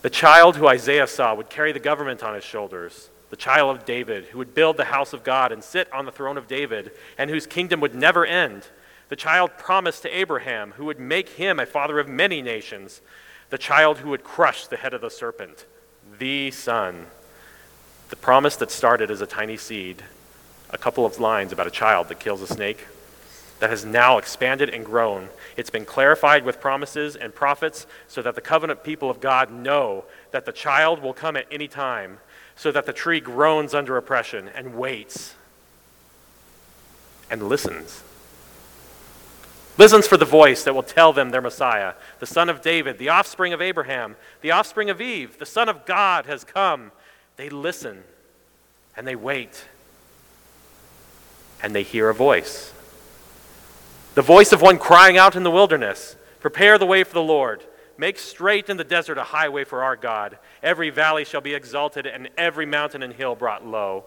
The child who Isaiah saw would carry the government on his shoulders. The child of David, who would build the house of God and sit on the throne of David, and whose kingdom would never end. The child promised to Abraham, who would make him a father of many nations. The child who would crush the head of the serpent. The Son. The promise that started as a tiny seed a couple of lines about a child that kills a snake that has now expanded and grown. It's been clarified with promises and prophets so that the covenant people of God know that the child will come at any time, so that the tree groans under oppression and waits and listens. Listens for the voice that will tell them their Messiah, the son of David, the offspring of Abraham, the offspring of Eve, the son of God has come. They listen and they wait and they hear a voice. The voice of one crying out in the wilderness Prepare the way for the Lord. Make straight in the desert a highway for our God. Every valley shall be exalted, and every mountain and hill brought low.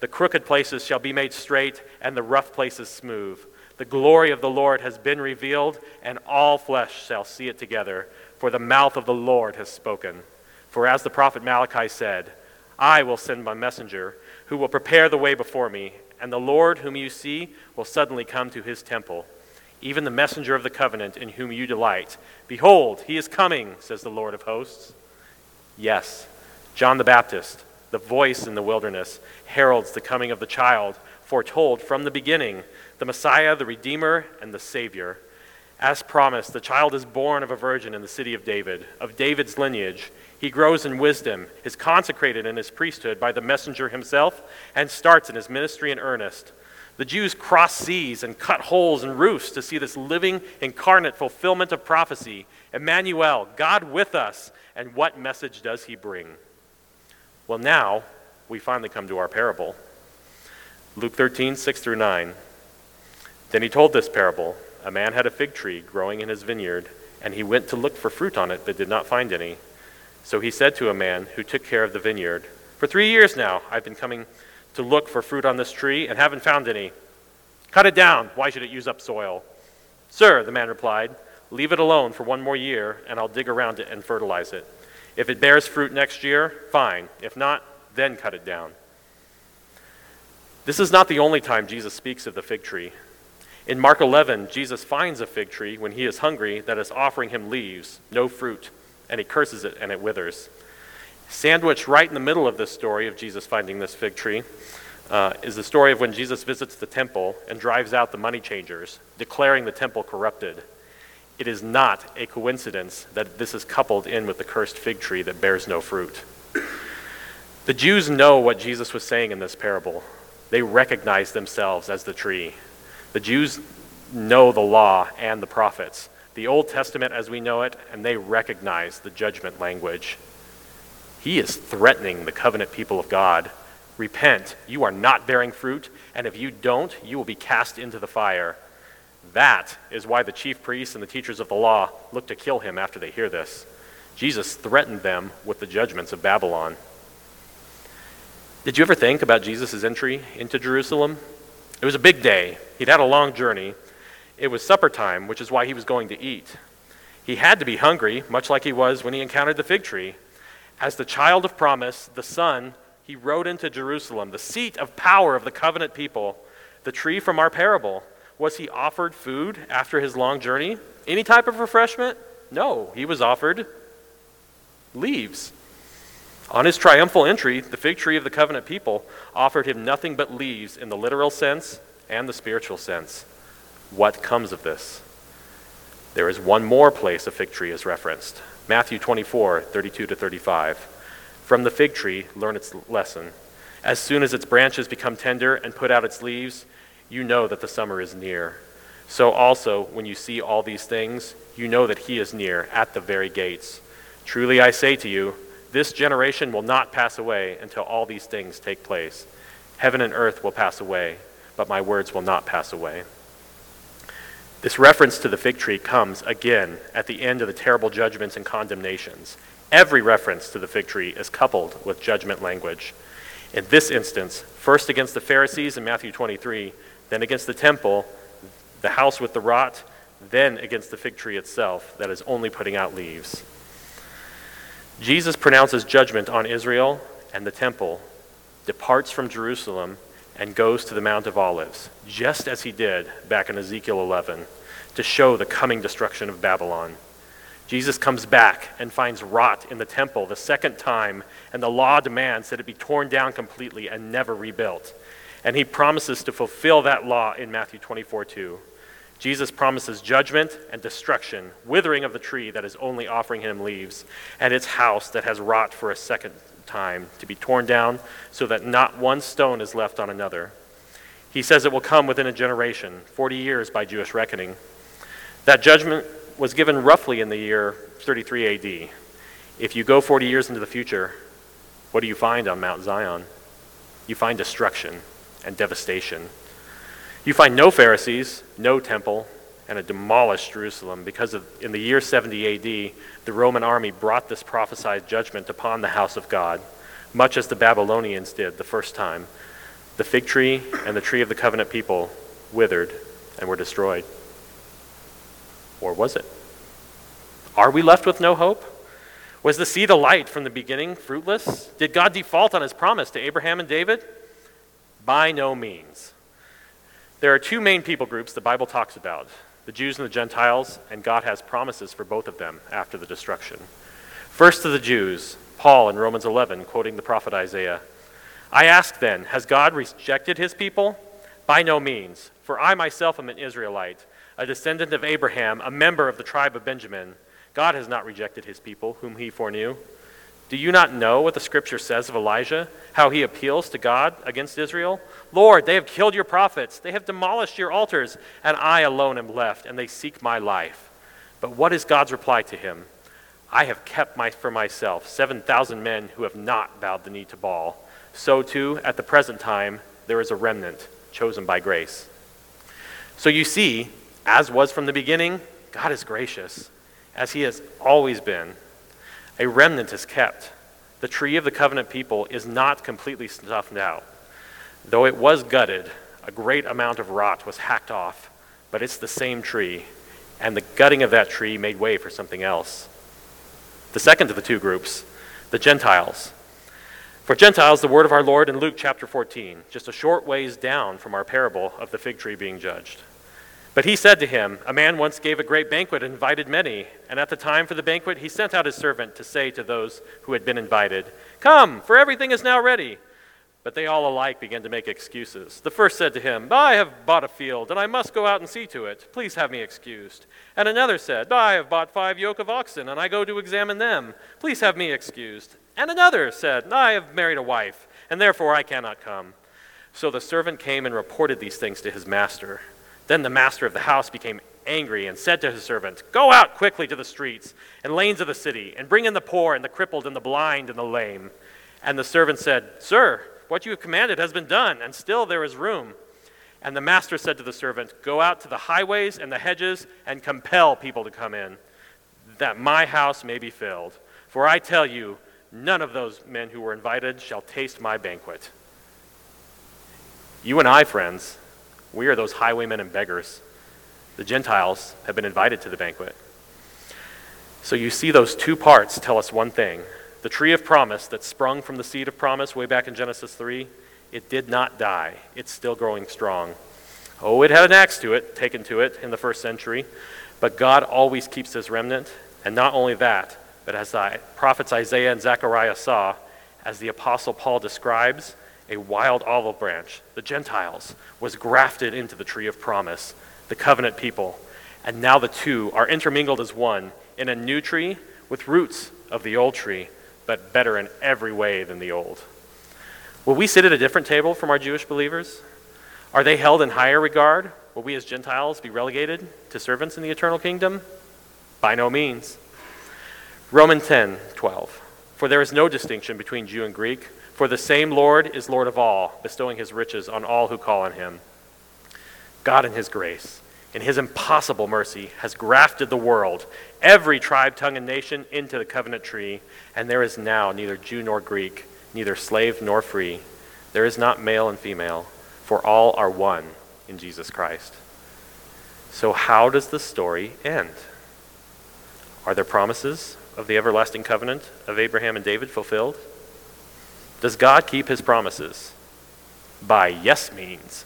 The crooked places shall be made straight, and the rough places smooth. The glory of the Lord has been revealed, and all flesh shall see it together, for the mouth of the Lord has spoken. For as the prophet Malachi said, I will send my messenger, who will prepare the way before me, and the Lord whom you see will suddenly come to his temple even the messenger of the covenant in whom you delight. Behold, he is coming, says the Lord of hosts. Yes, John the Baptist, the voice in the wilderness, heralds the coming of the child, foretold from the beginning, the Messiah, the Redeemer, and the Savior. As promised, the child is born of a virgin in the city of David, of David's lineage. He grows in wisdom, is consecrated in his priesthood by the messenger himself, and starts in his ministry in earnest. The Jews crossed seas and cut holes in roofs to see this living, incarnate fulfillment of prophecy. Emmanuel, God with us. And what message does he bring? Well, now we finally come to our parable. Luke 13, 6 through 9. Then he told this parable A man had a fig tree growing in his vineyard, and he went to look for fruit on it, but did not find any. So he said to a man who took care of the vineyard, For three years now I've been coming to look for fruit on this tree and haven't found any. Cut it down. Why should it use up soil? Sir, the man replied, leave it alone for one more year, and I'll dig around it and fertilize it. If it bears fruit next year, fine. If not, then cut it down. This is not the only time Jesus speaks of the fig tree. In Mark 11, Jesus finds a fig tree when he is hungry that is offering him leaves, no fruit, and he curses it and it withers. Sandwiched right in the middle of this story of Jesus finding this fig tree uh, is the story of when Jesus visits the temple and drives out the money changers, declaring the temple corrupted. It is not a coincidence that this is coupled in with the cursed fig tree that bears no fruit. The Jews know what Jesus was saying in this parable. They recognize themselves as the tree. The Jews know the law and the prophets, the Old Testament as we know it, and they recognize the judgment language. He is threatening the covenant people of God. Repent, you are not bearing fruit, and if you don't, you will be cast into the fire. That is why the chief priests and the teachers of the law look to kill him after they hear this. Jesus threatened them with the judgments of Babylon. Did you ever think about Jesus' entry into Jerusalem? It was a big day. He'd had a long journey. It was supper time, which is why he was going to eat. He had to be hungry, much like he was when he encountered the fig tree. As the child of promise, the Son, he rode into Jerusalem, the seat of power of the covenant people, the tree from our parable. Was he offered food after his long journey? Any type of refreshment? No, he was offered leaves. On his triumphal entry, the fig tree of the covenant people offered him nothing but leaves in the literal sense and the spiritual sense. What comes of this? There is one more place a fig tree is referenced Matthew 24, 32 to 35. From the fig tree, learn its lesson. As soon as its branches become tender and put out its leaves, you know that the summer is near. So also, when you see all these things, you know that he is near, at the very gates. Truly I say to you, this generation will not pass away until all these things take place. Heaven and earth will pass away, but my words will not pass away. This reference to the fig tree comes again at the end of the terrible judgments and condemnations. Every reference to the fig tree is coupled with judgment language. In this instance, first against the Pharisees in Matthew 23, then against the temple, the house with the rot, then against the fig tree itself that is only putting out leaves. Jesus pronounces judgment on Israel and the temple, departs from Jerusalem, and goes to the Mount of Olives, just as he did back in Ezekiel 11, to show the coming destruction of Babylon. Jesus comes back and finds rot in the temple the second time, and the law demands that it be torn down completely and never rebuilt. And he promises to fulfill that law in Matthew 24 2. Jesus promises judgment and destruction, withering of the tree that is only offering him leaves, and its house that has rot for a second time to be torn down so that not one stone is left on another. He says it will come within a generation, 40 years by Jewish reckoning. That judgment was given roughly in the year 33 AD. If you go 40 years into the future, what do you find on Mount Zion? You find destruction and devastation. You find no Pharisees, no temple, and a demolished Jerusalem because of, in the year 70 AD, the Roman army brought this prophesied judgment upon the house of God, much as the Babylonians did the first time. The fig tree and the tree of the covenant people withered and were destroyed. Or was it? Are we left with no hope? Was the seed of light from the beginning fruitless? Did God default on his promise to Abraham and David? By no means. There are two main people groups the Bible talks about the Jews and the Gentiles, and God has promises for both of them after the destruction. First to the Jews, Paul in Romans 11, quoting the prophet Isaiah I ask then, has God rejected his people? By no means, for I myself am an Israelite, a descendant of Abraham, a member of the tribe of Benjamin. God has not rejected his people, whom he foreknew. Do you not know what the scripture says of Elijah, how he appeals to God against Israel? Lord, they have killed your prophets, they have demolished your altars, and I alone am left, and they seek my life. But what is God's reply to him? I have kept my, for myself 7,000 men who have not bowed the knee to Baal. So too, at the present time, there is a remnant chosen by grace. So you see, as was from the beginning, God is gracious, as he has always been a remnant is kept. The tree of the covenant people is not completely snuffed out. Though it was gutted, a great amount of rot was hacked off, but it's the same tree, and the gutting of that tree made way for something else. The second of the two groups, the Gentiles. For Gentiles, the word of our Lord in Luke chapter 14, just a short ways down from our parable of the fig tree being judged. But he said to him, A man once gave a great banquet and invited many. And at the time for the banquet, he sent out his servant to say to those who had been invited, Come, for everything is now ready. But they all alike began to make excuses. The first said to him, I have bought a field, and I must go out and see to it. Please have me excused. And another said, I have bought five yoke of oxen, and I go to examine them. Please have me excused. And another said, I have married a wife, and therefore I cannot come. So the servant came and reported these things to his master. Then the master of the house became angry and said to his servant, Go out quickly to the streets and lanes of the city, and bring in the poor and the crippled and the blind and the lame. And the servant said, Sir, what you have commanded has been done, and still there is room. And the master said to the servant, Go out to the highways and the hedges and compel people to come in, that my house may be filled. For I tell you, none of those men who were invited shall taste my banquet. You and I, friends, we are those highwaymen and beggars. The Gentiles have been invited to the banquet. So you see, those two parts tell us one thing the tree of promise that sprung from the seed of promise way back in Genesis 3, it did not die. It's still growing strong. Oh, it had an axe to it, taken to it in the first century, but God always keeps his remnant. And not only that, but as the prophets Isaiah and Zechariah saw, as the Apostle Paul describes, a wild olive branch, the Gentiles, was grafted into the tree of promise, the covenant people. And now the two are intermingled as one in a new tree with roots of the old tree, but better in every way than the old. Will we sit at a different table from our Jewish believers? Are they held in higher regard? Will we as Gentiles be relegated to servants in the eternal kingdom? By no means. Romans 10 12. For there is no distinction between Jew and Greek for the same Lord is Lord of all, bestowing his riches on all who call on him. God, in his grace, in his impossible mercy, has grafted the world, every tribe, tongue, and nation, into the covenant tree, and there is now neither Jew nor Greek, neither slave nor free. There is not male and female, for all are one in Jesus Christ. So, how does the story end? Are there promises of the everlasting covenant of Abraham and David fulfilled? Does God keep his promises? By yes means.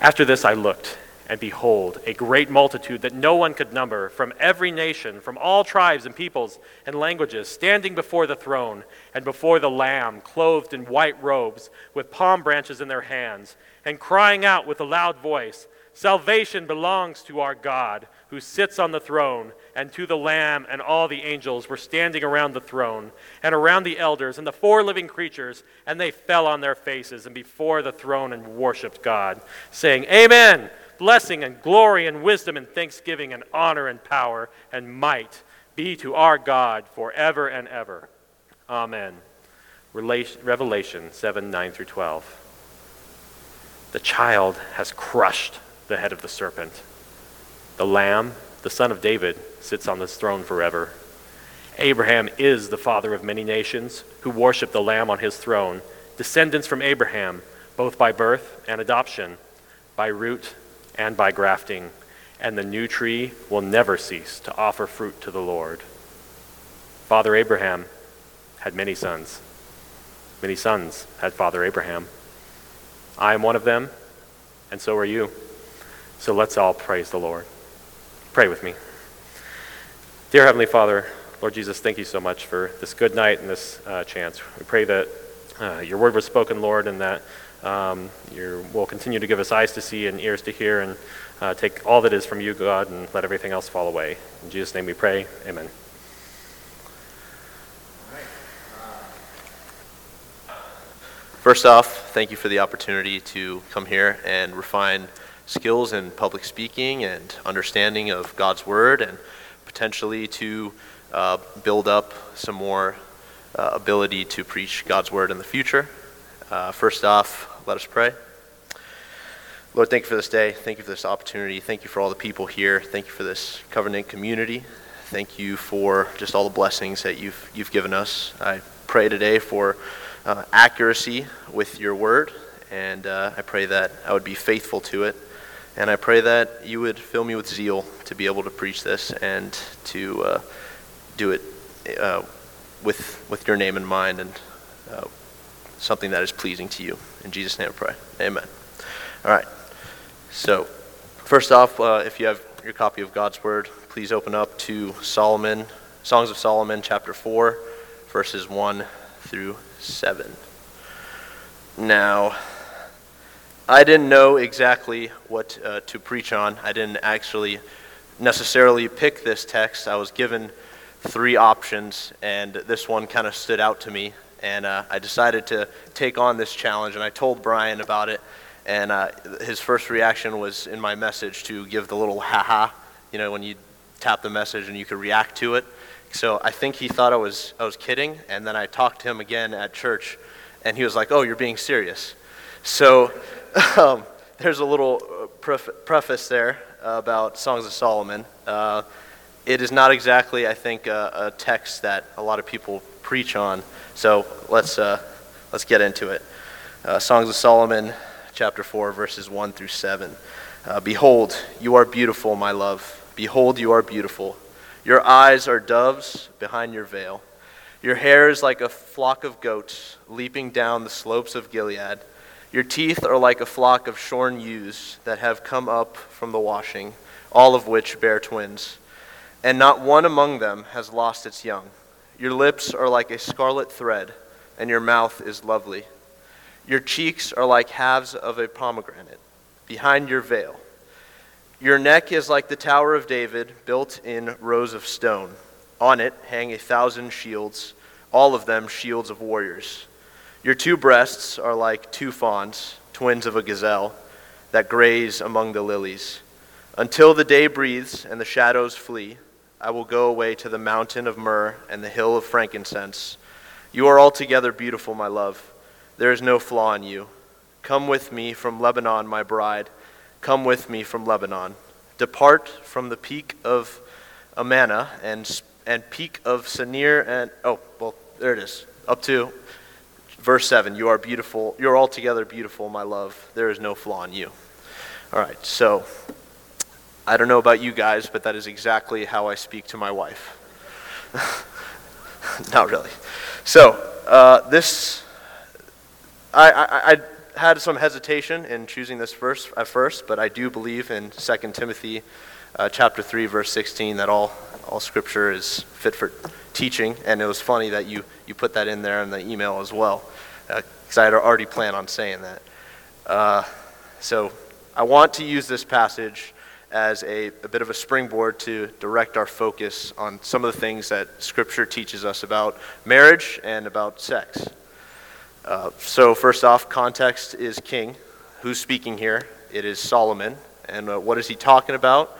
After this I looked, And behold, a great multitude that no one could number, from every nation, from all tribes and peoples and languages, standing before the throne and before the Lamb, clothed in white robes, with palm branches in their hands, and crying out with a loud voice Salvation belongs to our God, who sits on the throne, and to the Lamb, and all the angels were standing around the throne, and around the elders, and the four living creatures, and they fell on their faces and before the throne and worshiped God, saying, Amen blessing and glory and wisdom and thanksgiving and honor and power and might be to our God forever and ever. Amen. Revelation 7 9 through 12. The child has crushed the head of the serpent. The Lamb, the Son of David, sits on this throne forever. Abraham is the father of many nations who worship the Lamb on his throne, descendants from Abraham, both by birth and adoption, by root and by grafting, and the new tree will never cease to offer fruit to the Lord. Father Abraham had many sons. Many sons had Father Abraham. I am one of them, and so are you. So let's all praise the Lord. Pray with me. Dear Heavenly Father, Lord Jesus, thank you so much for this good night and this uh, chance. We pray that uh, your word was spoken, Lord, and that um, you will continue to give us eyes to see and ears to hear and uh, take all that is from you, God, and let everything else fall away. In Jesus' name we pray. Amen. First off, thank you for the opportunity to come here and refine skills in public speaking and understanding of God's Word and potentially to uh, build up some more uh, ability to preach God's Word in the future. Uh, first off, let us pray. Lord, thank you for this day. Thank you for this opportunity. Thank you for all the people here. Thank you for this covenant community. Thank you for just all the blessings that you've, you've given us. I pray today for uh, accuracy with your word, and uh, I pray that I would be faithful to it. And I pray that you would fill me with zeal to be able to preach this and to uh, do it uh, with, with your name in mind and uh, something that is pleasing to you. In Jesus' name I pray. Amen. All right. So, first off, uh, if you have your copy of God's Word, please open up to Solomon, Songs of Solomon, chapter 4, verses 1 through 7. Now, I didn't know exactly what uh, to preach on. I didn't actually necessarily pick this text. I was given three options, and this one kind of stood out to me and uh, I decided to take on this challenge, and I told Brian about it, and uh, his first reaction was in my message to give the little ha-ha, you know, when you tap the message and you could react to it. So I think he thought I was, I was kidding, and then I talked to him again at church, and he was like, oh, you're being serious. So um, there's a little uh, preface there about Songs of Solomon. Uh, it is not exactly, I think, a, a text that a lot of people preach on. So let's, uh, let's get into it. Uh, Songs of Solomon, chapter 4, verses 1 through 7. Uh, Behold, you are beautiful, my love. Behold, you are beautiful. Your eyes are doves behind your veil. Your hair is like a flock of goats leaping down the slopes of Gilead. Your teeth are like a flock of shorn ewes that have come up from the washing, all of which bear twins. And not one among them has lost its young. Your lips are like a scarlet thread, and your mouth is lovely. Your cheeks are like halves of a pomegranate behind your veil. Your neck is like the Tower of David, built in rows of stone. On it hang a thousand shields, all of them shields of warriors. Your two breasts are like two fawns, twins of a gazelle, that graze among the lilies. Until the day breathes and the shadows flee, I will go away to the mountain of myrrh and the hill of frankincense. You are altogether beautiful, my love. There is no flaw in you. Come with me from Lebanon, my bride. Come with me from Lebanon. Depart from the peak of Amana and, and peak of Senir and, oh, well, there it is, up to verse 7. You are beautiful. You are altogether beautiful, my love. There is no flaw in you. All right, so I don't know about you guys, but that is exactly how I speak to my wife. Not really. So, uh, this, I, I, had some hesitation in choosing this verse at first, but I do believe in 2 Timothy uh, chapter 3, verse 16, that all, all scripture is fit for teaching. And it was funny that you, you put that in there in the email as well, because uh, I had already planned on saying that. Uh, so I want to use this passage as a, a bit of a springboard to direct our focus on some of the things that Scripture teaches us about marriage and about sex. Uh, so, first off, context is king. Who's speaking here? It is Solomon. And uh, what is he talking about?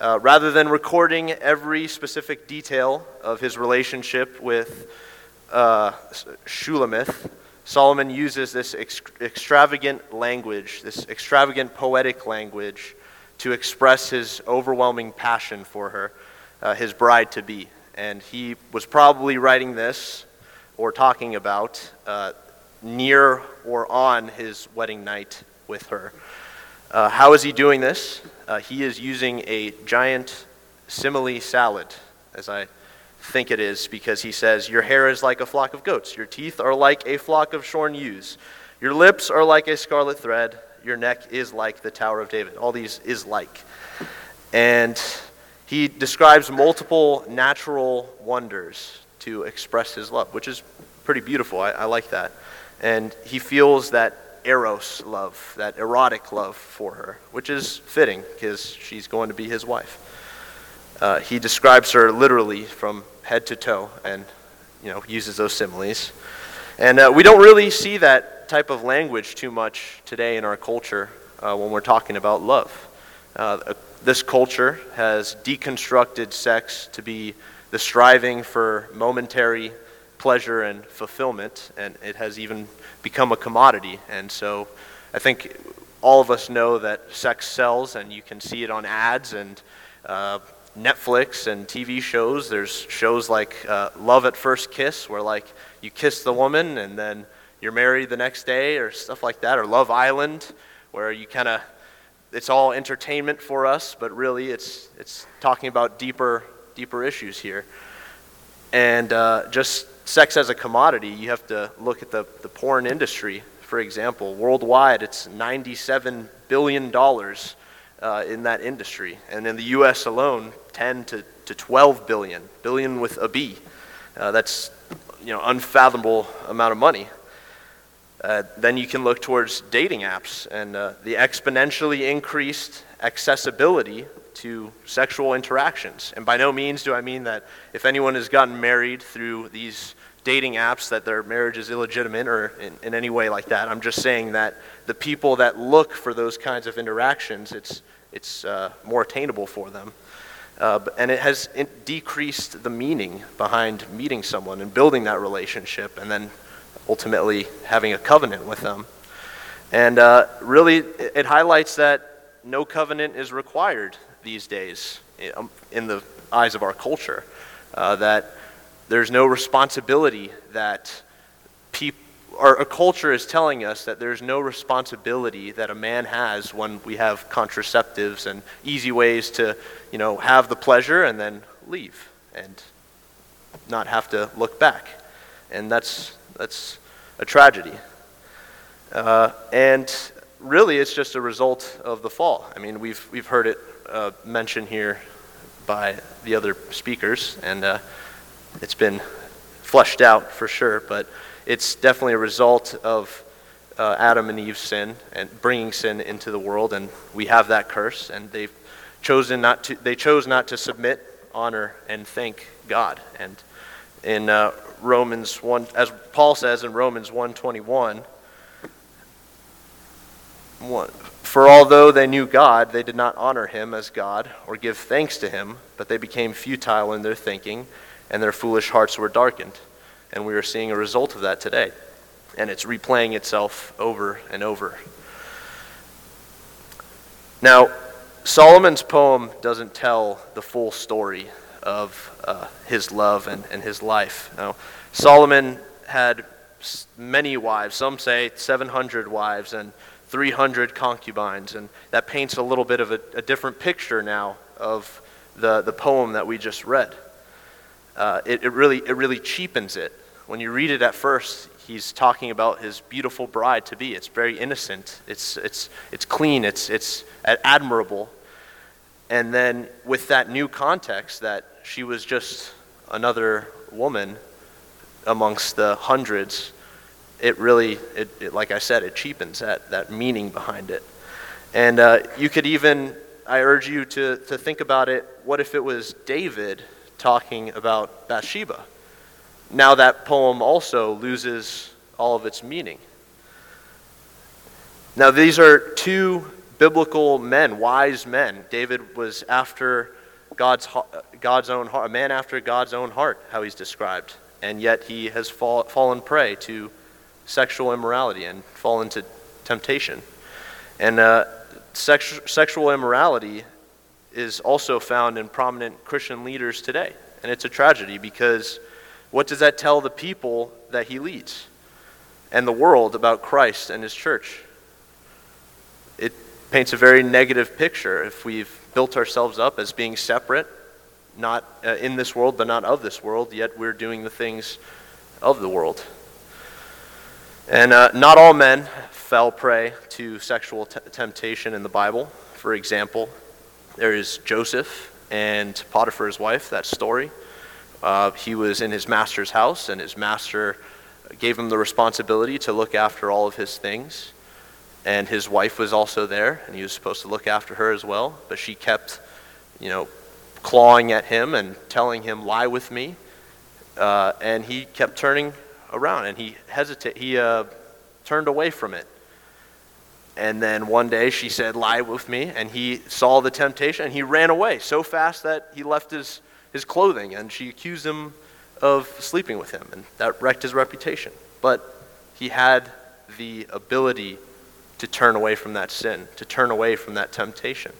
Uh, rather than recording every specific detail of his relationship with uh, Shulamith, Solomon uses this ex- extravagant language, this extravagant poetic language, to express his overwhelming passion for her, uh, his bride to be. And he was probably writing this or talking about uh, near or on his wedding night with her. Uh, how is he doing this? Uh, he is using a giant simile salad, as I think it is, because he says, Your hair is like a flock of goats, your teeth are like a flock of shorn ewes, your lips are like a scarlet thread your neck is like the Tower of David. All these is like. And he describes multiple natural wonders to express his love, which is pretty beautiful. I, I like that. And he feels that eros love, that erotic love for her, which is fitting because she's going to be his wife. Uh, he describes her literally from head to toe and you know uses those similes. And uh, we don't really see that type of language too much today in our culture uh, when we're talking about love. Uh, this culture has deconstructed sex to be the striving for momentary pleasure and fulfillment, and it has even become a commodity. And so I think all of us know that sex sells, and you can see it on ads and uh, Netflix and TV shows. There's shows like uh, Love at First Kiss, where like you kiss the woman and then you're married the next day or stuff like that, or Love Island, where you kind of, it's all entertainment for us, but really it's, it's talking about deeper, deeper issues here. And uh, just sex as a commodity, you have to look at the, the porn industry, for example. Worldwide, it's $97 billion uh, in that industry. And in the U.S. alone, 10 to, to 12 billion, billion with a B. Uh, that's you know unfathomable amount of money. Uh, then you can look towards dating apps and uh, the exponentially increased accessibility to sexual interactions. And by no means do I mean that if anyone has gotten married through these dating apps that their marriage is illegitimate or in, in any way like that. I'm just saying that the people that look for those kinds of interactions, it's, it's uh, more attainable for them. Uh, and it has decreased the meaning behind meeting someone and building that relationship and then ultimately having a covenant with them. And uh, really, it highlights that no covenant is required these days um, in the eyes of our culture. Uh, that there's no responsibility that people, our, our culture is telling us that there's no responsibility that a man has when we have contraceptives and easy ways to, you know, have the pleasure and then leave and not have to look back. And that's that's a tragedy. Uh, and really, it's just a result of the fall. I mean, we've, we've heard it uh, mentioned here by the other speakers, and uh, it's been fleshed out for sure, but it's definitely a result of uh, Adam and Eve's sin and bringing sin into the world, and we have that curse, and they've chosen not to, they chose not to submit, honor, and thank God. And in uh, Romans 1, as Paul says in Romans 121, for although they knew God, they did not honor him as God or give thanks to him, but they became futile in their thinking, and their foolish hearts were darkened. And we are seeing a result of that today. And it's replaying itself over and over. Now, Solomon's poem doesn't tell the full story of uh, his love and, and his life. Now, Solomon had many wives, some say 700 wives and 300 concubines, and that paints a little bit of a, a different picture now of the, the poem that we just read. Uh, it, it, really, it really cheapens it. When you read it at first, he's talking about his beautiful bride to be. It's very innocent, it's, it's, it's clean, it's, it's admirable. And then, with that new context, that she was just another woman amongst the hundreds, it really, it, it, like I said, it cheapens that, that meaning behind it. And uh, you could even, I urge you to, to think about it what if it was David talking about Bathsheba? Now that poem also loses all of its meaning. Now, these are two biblical men, wise men. David was after God's, God's own heart, a man after God's own heart, how he's described. And yet he has fall, fallen prey to sexual immorality and fallen to temptation. And uh, sex, sexual immorality is also found in prominent Christian leaders today. And it's a tragedy because what does that tell the people that he leads and the world about Christ and his church? It paints a very negative picture if we've built ourselves up as being separate, not uh, in this world, but not of this world, yet we're doing the things of the world. And uh, not all men fell prey to sexual t- temptation in the Bible. For example, there is Joseph and Potiphar's wife, that story. Uh, he was in his master's house, and his master gave him the responsibility to look after all of his things. And his wife was also there, and he was supposed to look after her as well. But she kept, you know, clawing at him and telling him, "Lie with me," uh, and he kept turning around, and he hesitated. He uh, turned away from it. And then one day she said, Lie with me. And he saw the temptation and he ran away so fast that he left his his clothing, and she accused him of sleeping with him, and that wrecked his reputation. But he had the ability to turn away from that sin, to turn away from that temptation.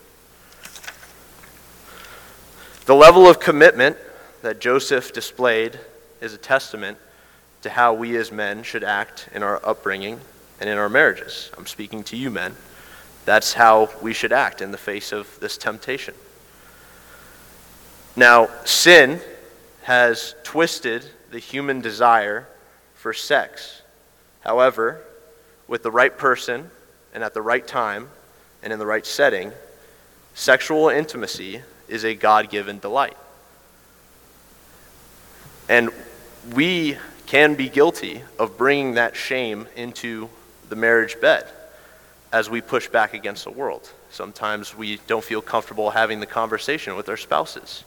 The level of commitment that Joseph displayed is a testament to how we as men should act in our upbringing and in our marriages. I'm speaking to you, men. That's how we should act in the face of this temptation. Now, sin has twisted the human desire for sex. However, with the right person and at the right time and in the right setting, sexual intimacy is a God given delight. And we can be guilty of bringing that shame into the marriage bed as we push back against the world. Sometimes we don't feel comfortable having the conversation with our spouses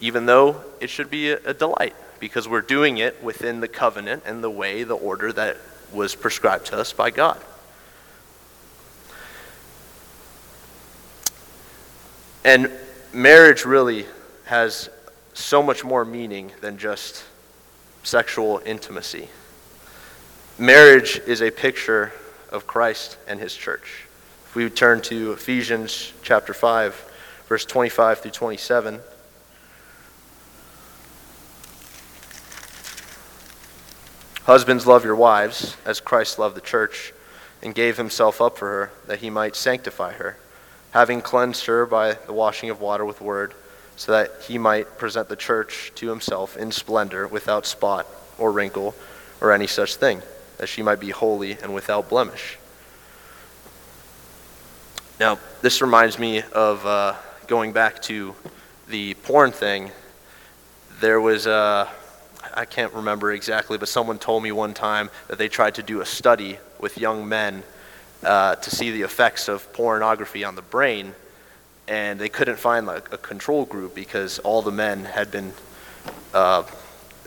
even though it should be a, delight because we're doing it within the covenant and the way, the order that was prescribed to us by God. And marriage really has so much more meaning than just sexual intimacy. Marriage is a picture of Christ and his church. If we turn to Ephesians chapter 5, verse 25 through 27. Husbands, love your wives as Christ loved the church and gave himself up for her that he might sanctify her, having cleansed her by the washing of water with word, so that he might present the church to himself in splendor, without spot or wrinkle or any such thing, that she might be holy and without blemish. Now, this reminds me of uh, going back to the porn thing. There was a. Uh, I can't remember exactly, but someone told me one time that they tried to do a study with young men uh, to see the effects of pornography on the brain, and they couldn't find like, a control group because all the men had been uh,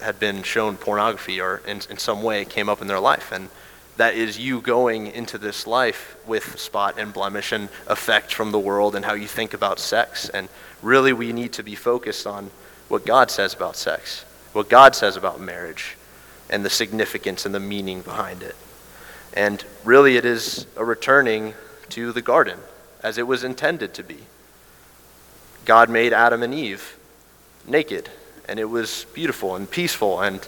had been shown pornography or in, in some way came up in their life, and that is you going into this life with spot and blemish and effect from the world and how you think about sex. And really, we need to be focused on what God says about sex what God says about marriage and the significance and the meaning behind it. And really, it is a returning to the garden as it was intended to be. God made Adam and Eve naked, and it was beautiful and peaceful, and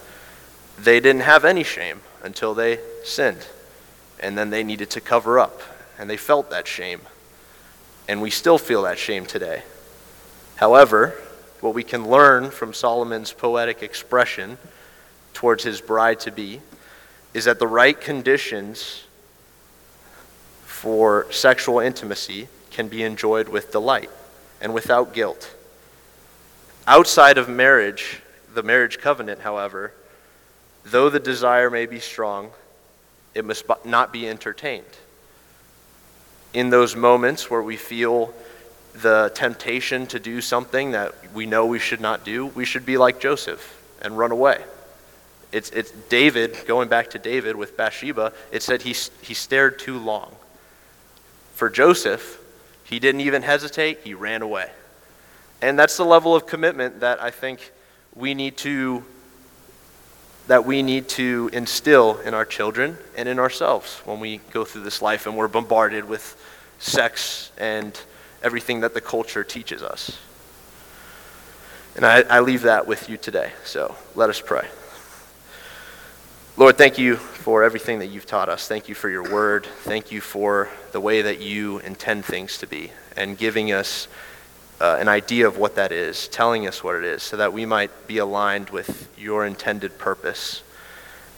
they didn't have any shame until they sinned. And then they needed to cover up, and they felt that shame. And we still feel that shame today. However, what we can learn from Solomon's poetic expression towards his bride to be is that the right conditions for sexual intimacy can be enjoyed with delight and without guilt. Outside of marriage, the marriage covenant, however, though the desire may be strong, it must not be entertained. In those moments where we feel the temptation to do something that we know we should not do, we should be like Joseph and run away. It's, it's David, going back to David with Bathsheba, it said he, he stared too long. For Joseph, he didn't even hesitate, he ran away. And that's the level of commitment that I think we need to that we need to instill in our children and in ourselves when we go through this life and we're bombarded with sex and everything that the culture teaches us. And I, I leave that with you today. So let us pray. Lord, thank you for everything that you've taught us. Thank you for your word. Thank you for the way that you intend things to be and giving us uh, an idea of what that is, telling us what it is, so that we might be aligned with your intended purpose,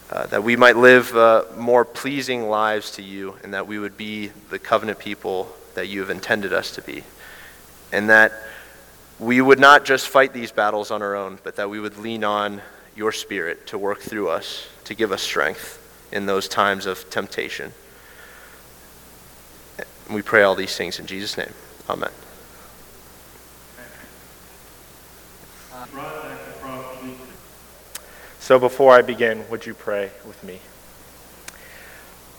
uh, that we might live uh, more pleasing lives to you, and that we would be the covenant people that you have intended us to be. And that we would not just fight these battles on our own, but that we would lean on your Spirit to work through us, to give us strength in those times of temptation. we pray all these things in Jesus' name. Amen. So before I begin, would you pray with me?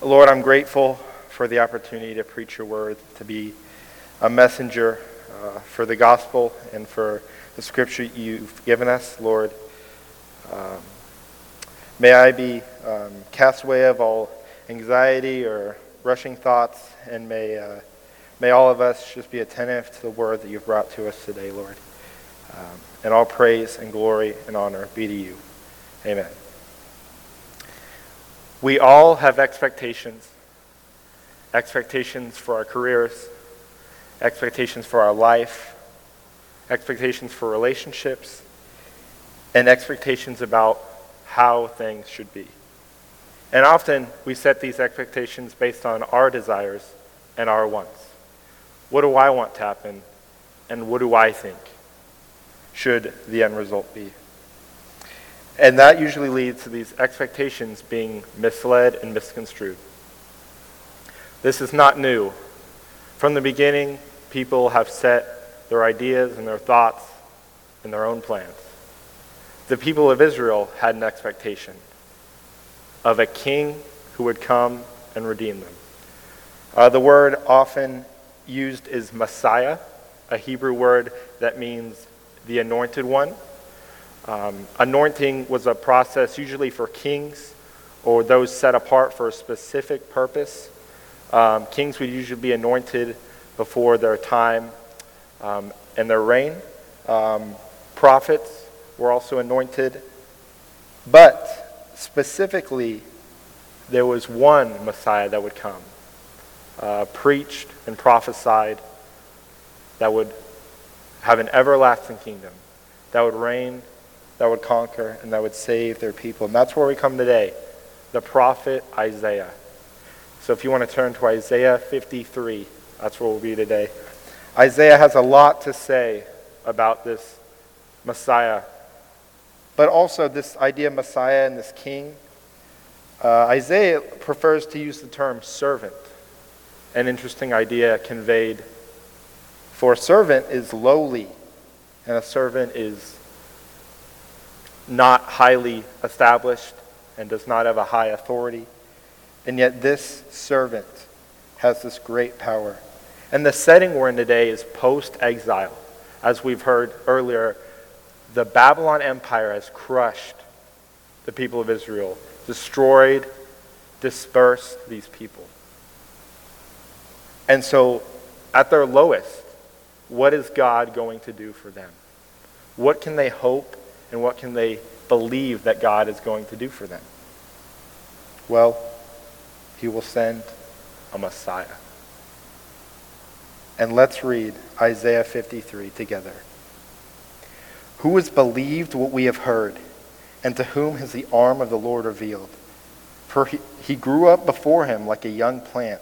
Lord, I'm grateful for the opportunity to preach your word, to be a messenger uh, for the gospel and for the scripture you've given us, Lord. Um, may I be um, cast away of all anxiety or rushing thoughts, and may, uh, may all of us just be attentive to the word that you've brought to us today, Lord. Um, and all praise and glory and honor be to you. Amen. We all have expectations expectations for our careers, expectations for our life, expectations for relationships, and expectations about how things should be. And often we set these expectations based on our desires and our wants. What do I want to happen? And what do I think should the end result be? And that usually leads to these expectations being misled and misconstrued. This is not new. From the beginning, people have set their ideas and their thoughts and their own plans. The people of Israel had an expectation of a king who would come and redeem them. Uh, the word often used is Messiah, a Hebrew word that means the anointed one. Um, anointing was a process usually for kings or those set apart for a specific purpose. Um, kings would usually be anointed before their time um, and their reign. Um, prophets were also anointed. But specifically, there was one Messiah that would come, uh, preached and prophesied, that would have an everlasting kingdom, that would reign, that would conquer, and that would save their people. And that's where we come today the prophet Isaiah. So if you want to turn to Isaiah 53, that's where we'll be today. Isaiah has a lot to say about this Messiah, but also this idea of Messiah and this king. Uh, Isaiah prefers to use the term servant, an interesting idea conveyed. For a servant is lowly, and a servant is not highly established and does not have a high authority. And yet, this servant has this great power. And the setting we're in today is post exile. As we've heard earlier, the Babylon Empire has crushed the people of Israel, destroyed, dispersed these people. And so, at their lowest, what is God going to do for them? What can they hope and what can they believe that God is going to do for them? Well, he will send a Messiah. And let's read Isaiah 53 together. Who has believed what we have heard, and to whom has the arm of the Lord revealed? For he, he grew up before him like a young plant,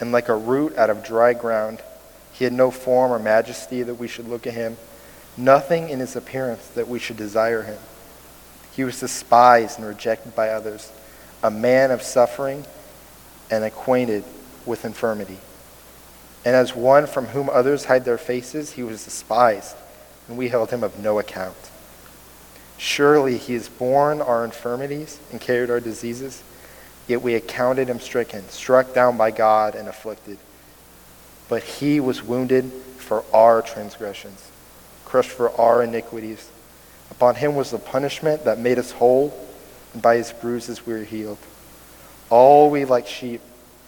and like a root out of dry ground. He had no form or majesty that we should look at him, nothing in his appearance that we should desire him. He was despised and rejected by others, a man of suffering and acquainted with infirmity. And as one from whom others hide their faces, he was despised, and we held him of no account. Surely he has borne our infirmities and carried our diseases, yet we accounted him stricken, struck down by God, and afflicted. But he was wounded for our transgressions, crushed for our iniquities. Upon him was the punishment that made us whole, and by his bruises we are healed. All we like sheep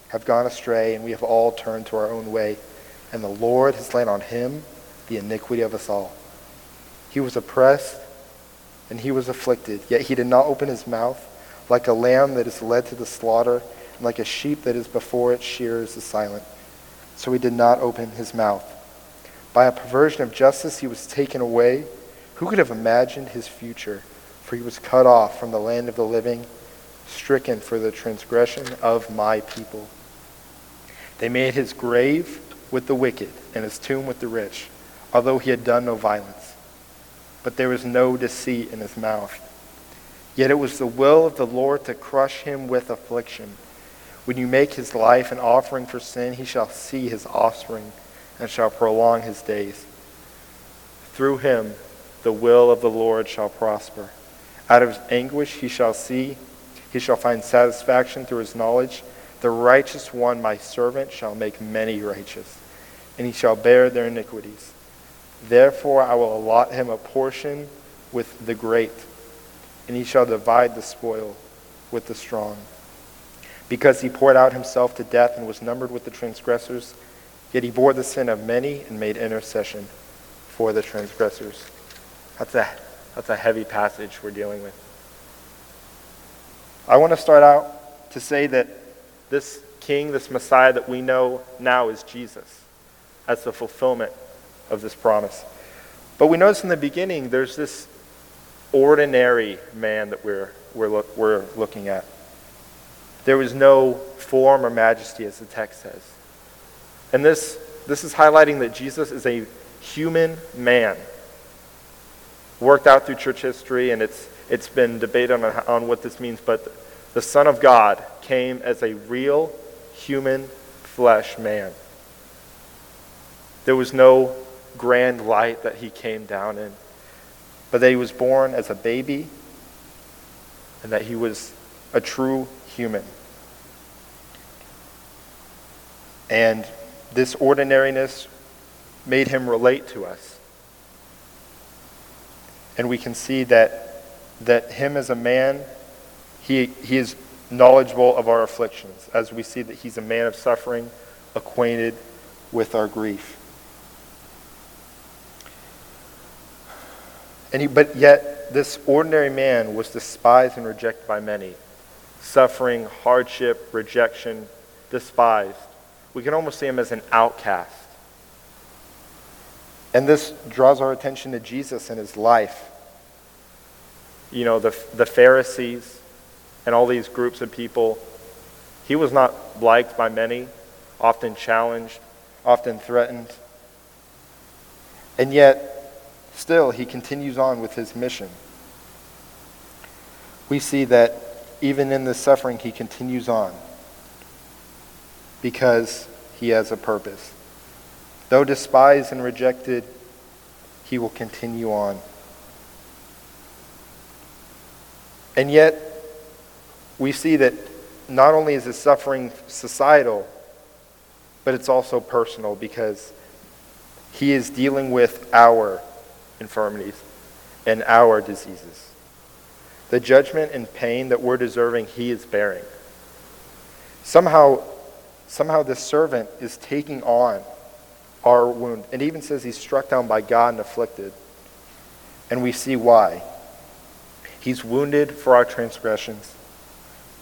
have gone astray, and we have all turned to our own way, and the Lord has laid on him the iniquity of us all. He was oppressed and he was afflicted, yet he did not open his mouth, like a lamb that is led to the slaughter, and like a sheep that is before its shearers is silent. So he did not open his mouth. By a perversion of justice he was taken away. Who could have imagined his future? For he was cut off from the land of the living, stricken for the transgression of my people. They made his grave with the wicked and his tomb with the rich, although he had done no violence but there was no deceit in his mouth. Yet it was the will of the Lord to crush him with affliction. When you make his life an offering for sin, he shall see his offspring and shall prolong his days. Through him the will of the Lord shall prosper. Out of his anguish he shall see, he shall find satisfaction through his knowledge. The righteous one, my servant, shall make many righteous, and he shall bear their iniquities. Therefore I will allot him a portion with the great, and he shall divide the spoil with the strong. Because he poured out himself to death and was numbered with the transgressors, yet he bore the sin of many and made intercession for the transgressors. That's a, that's a heavy passage we're dealing with. I want to start out to say that this king, this Messiah that we know now is Jesus, as the fulfillment of this promise. But we notice in the beginning there's this ordinary man that we're, we're, look, we're looking at. There was no form or majesty, as the text says. And this, this is highlighting that Jesus is a human man. Worked out through church history, and it's, it's been debated on, on what this means, but the Son of God came as a real human flesh man. There was no grand light that he came down in, but that he was born as a baby and that he was a true human. And this ordinariness made him relate to us. And we can see that, that him as a man, he, he is knowledgeable of our afflictions, as we see that he's a man of suffering, acquainted with our grief. And he, but yet, this ordinary man was despised and rejected by many, suffering, hardship, rejection, despised. We can almost see him as an outcast. And this draws our attention to Jesus and his life. You know, the, the Pharisees and all these groups of people, he was not liked by many, often challenged, often threatened. And yet, Still, he continues on with his mission. We see that even in the suffering, he continues on because he has a purpose. Though despised and rejected, he will continue on. And yet, we see that not only is his suffering societal, but it's also personal because he is dealing with our infirmities and our diseases. The judgment and pain that we're deserving, he is bearing. Somehow, somehow this servant is taking on our wound. It even says he's struck down by God and afflicted. And we see why. He's wounded for our transgressions,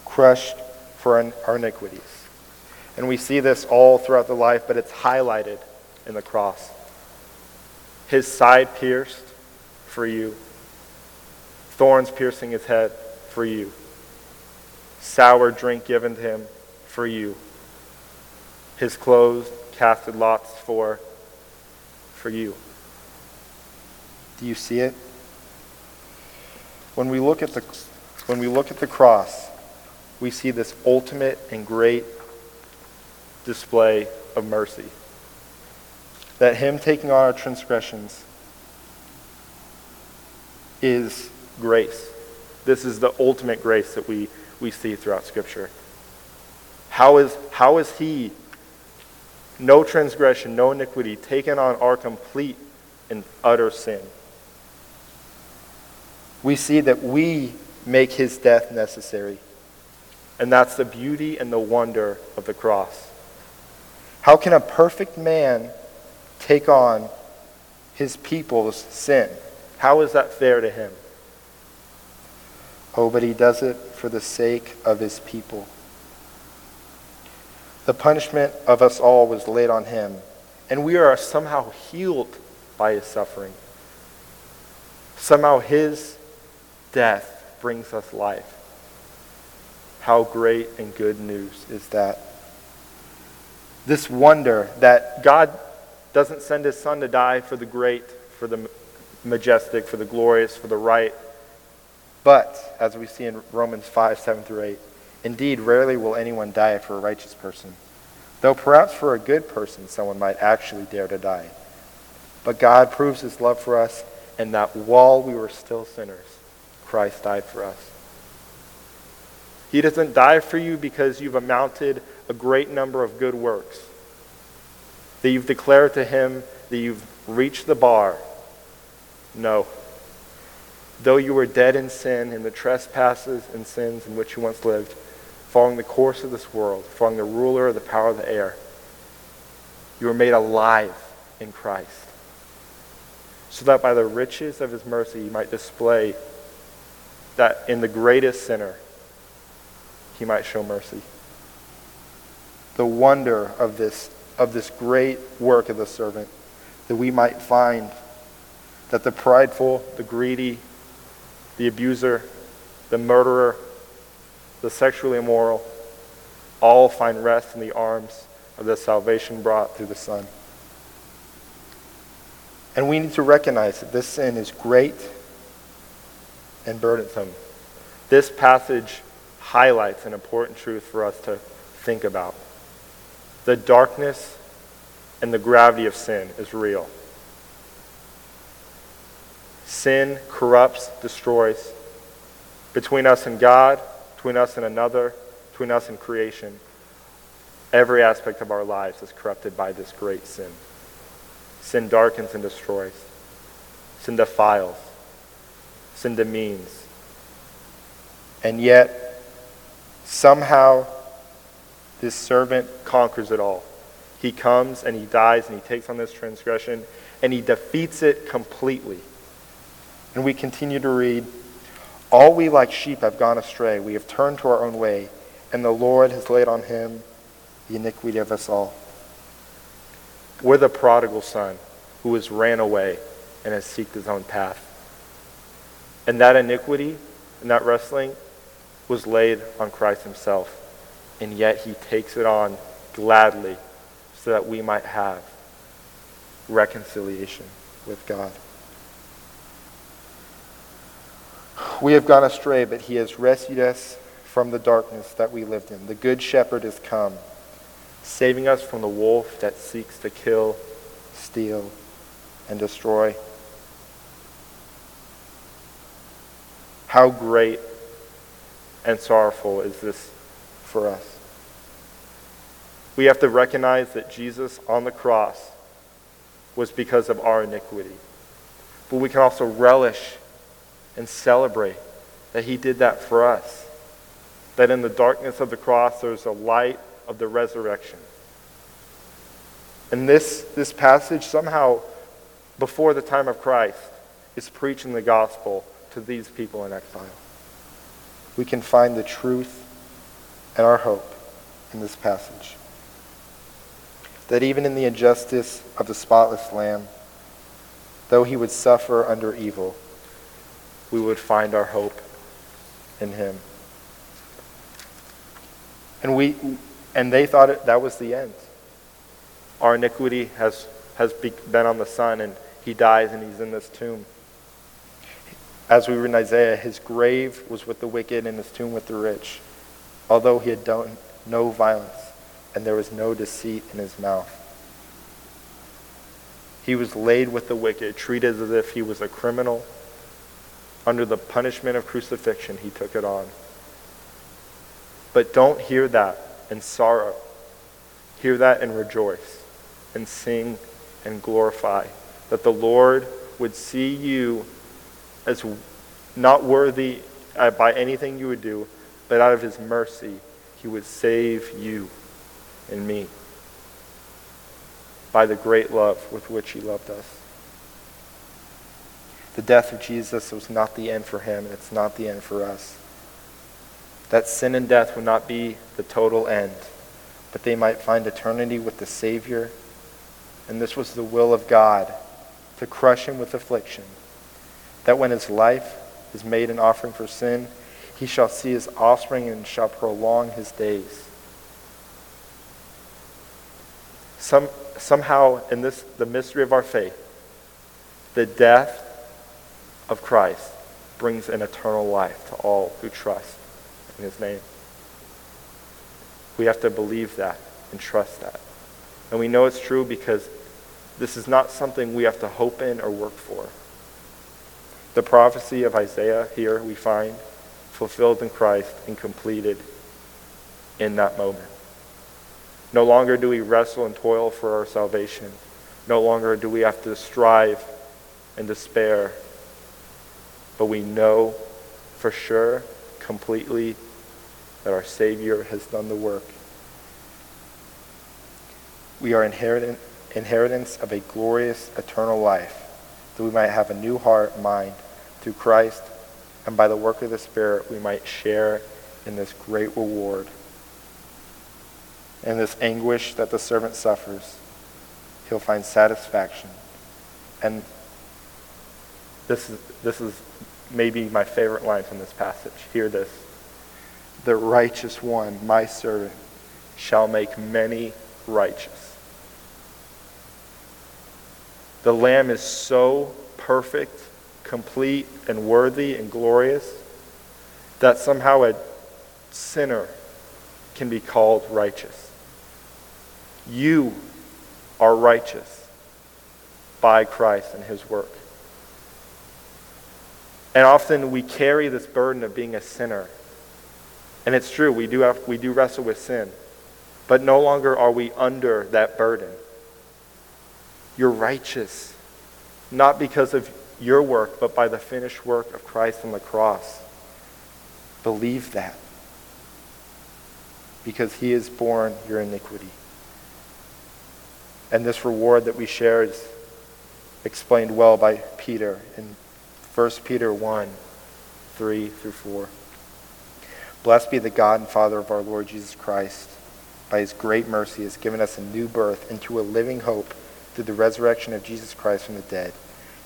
crushed for our iniquities. And we see this all throughout the life, but it's highlighted in the cross his side pierced for you, thorns piercing his head for you, sour drink given to him for you. His clothes casted lots for for you. Do you see it? When we look at the when we look at the cross, we see this ultimate and great display of mercy. That him taking on our transgressions is grace. This is the ultimate grace that we, we see throughout Scripture. How is, how is he, no transgression, no iniquity, taken on our complete and utter sin? We see that we make his death necessary. And that's the beauty and the wonder of the cross. How can a perfect man take on his people's sin? How is that fair to him? Oh, but he does it for the sake of his people. The punishment of us all was laid on him, and we are somehow healed by his suffering. Somehow his death brings us life. How great and good news is that? This wonder that God doesn't send his son to die for the great, for the majestic, for the glorious, for the right, but, as we see in Romans 5 7 through 8, indeed, rarely will anyone die for a righteous person, though perhaps for a good person someone might actually dare to die. But God proves his love for us and that while we were still sinners, Christ died for us. He doesn't die for you because you've amounted a great number of good works, that you've declared to him that you've reached the bar. No. Though you were dead in sin, in the trespasses and sins in which you once lived, following the course of this world, following the ruler of the power of the air, you were made alive in Christ. So that by the riches of his mercy you might display that in the greatest sinner he might show mercy. The wonder of this, of this great work of the servant, that we might find that the prideful, the greedy, the abuser, the murderer, the sexually immoral, all find rest in the arms of the salvation brought through the Son. And we need to recognize that this sin is great and burdensome. This passage highlights an important truth for us to think about. The darkness and the gravity of sin is real. Sin corrupts, destroys. Between us and God, between us and another, between us and creation, every aspect of our lives is corrupted by this great sin. Sin darkens and destroys. Sin defiles. Sin demeans. And yet, somehow, this servant conquers it all. He comes and he dies and he takes on this transgression and he defeats it completely. And we continue to read, All we like sheep have gone astray. We have turned to our own way, and the Lord has laid on him the iniquity of us all. We're the prodigal son who has ran away and has seeked his own path. And that iniquity and that wrestling was laid on Christ himself. And yet he takes it on gladly so that we might have reconciliation with God. We have gone astray, but he has rescued us from the darkness that we lived in. The good shepherd has come, saving us from the wolf that seeks to kill, steal, and destroy. How great and sorrowful is this for us? We have to recognize that Jesus on the cross was because of our iniquity. But we can also relish and celebrate that he did that for us. That in the darkness of the cross, there's a light of the resurrection. And this, this passage, somehow, before the time of Christ, is preaching the gospel to these people in exile. We can find the truth and our hope in this passage. That even in the injustice of the spotless Lamb, though he would suffer under evil, we would find our hope in him. And, we, and they thought it, that was the end. Our iniquity has, has been on the Son, and he dies and he's in this tomb. As we read in Isaiah, his grave was with the wicked and his tomb with the rich, although he had done no violence and there was no deceit in his mouth. He was laid with the wicked, treated as if he was a criminal. Under the punishment of crucifixion, he took it on. But don't hear that in sorrow. Hear that and rejoice and sing and glorify that the Lord would see you as not worthy uh, by anything you would do, but out of his mercy, he would save you and me by the great love with which he loved us. The death of Jesus was not the end for him, and it's not the end for us. That sin and death would not be the total end, but they might find eternity with the Savior. And this was the will of God to crush him with affliction, that when his life is made an offering for sin, he shall see his offspring and shall prolong his days. Some, somehow, in this, the mystery of our faith, the death of Christ brings an eternal life to all who trust in his name. We have to believe that and trust that. And we know it's true because this is not something we have to hope in or work for. The prophecy of Isaiah here we find fulfilled in Christ and completed in that moment. No longer do we wrestle and toil for our salvation. No longer do we have to strive and despair. But we know for sure, completely, that our Savior has done the work. We are inherit- inheritance of a glorious eternal life, that we might have a new heart mind through Christ, and by the work of the Spirit we might share in this great reward in this anguish that the servant suffers, he'll find satisfaction. And this is, this is maybe my favorite line from this passage. Hear this. The righteous one, my servant, shall make many righteous. The Lamb is so perfect, complete, and worthy and glorious that somehow a sinner can be called righteous. You are righteous by Christ and his work. And often we carry this burden of being a sinner. And it's true, we do, have, we do wrestle with sin. But no longer are we under that burden. You're righteous, not because of your work, but by the finished work of Christ on the cross. Believe that. Because he has borne your iniquity. And this reward that we share is explained well by Peter in 1 Peter 1 3 through 4. Blessed be the God and Father of our Lord Jesus Christ. By his great mercy, has given us a new birth into a living hope through the resurrection of Jesus Christ from the dead,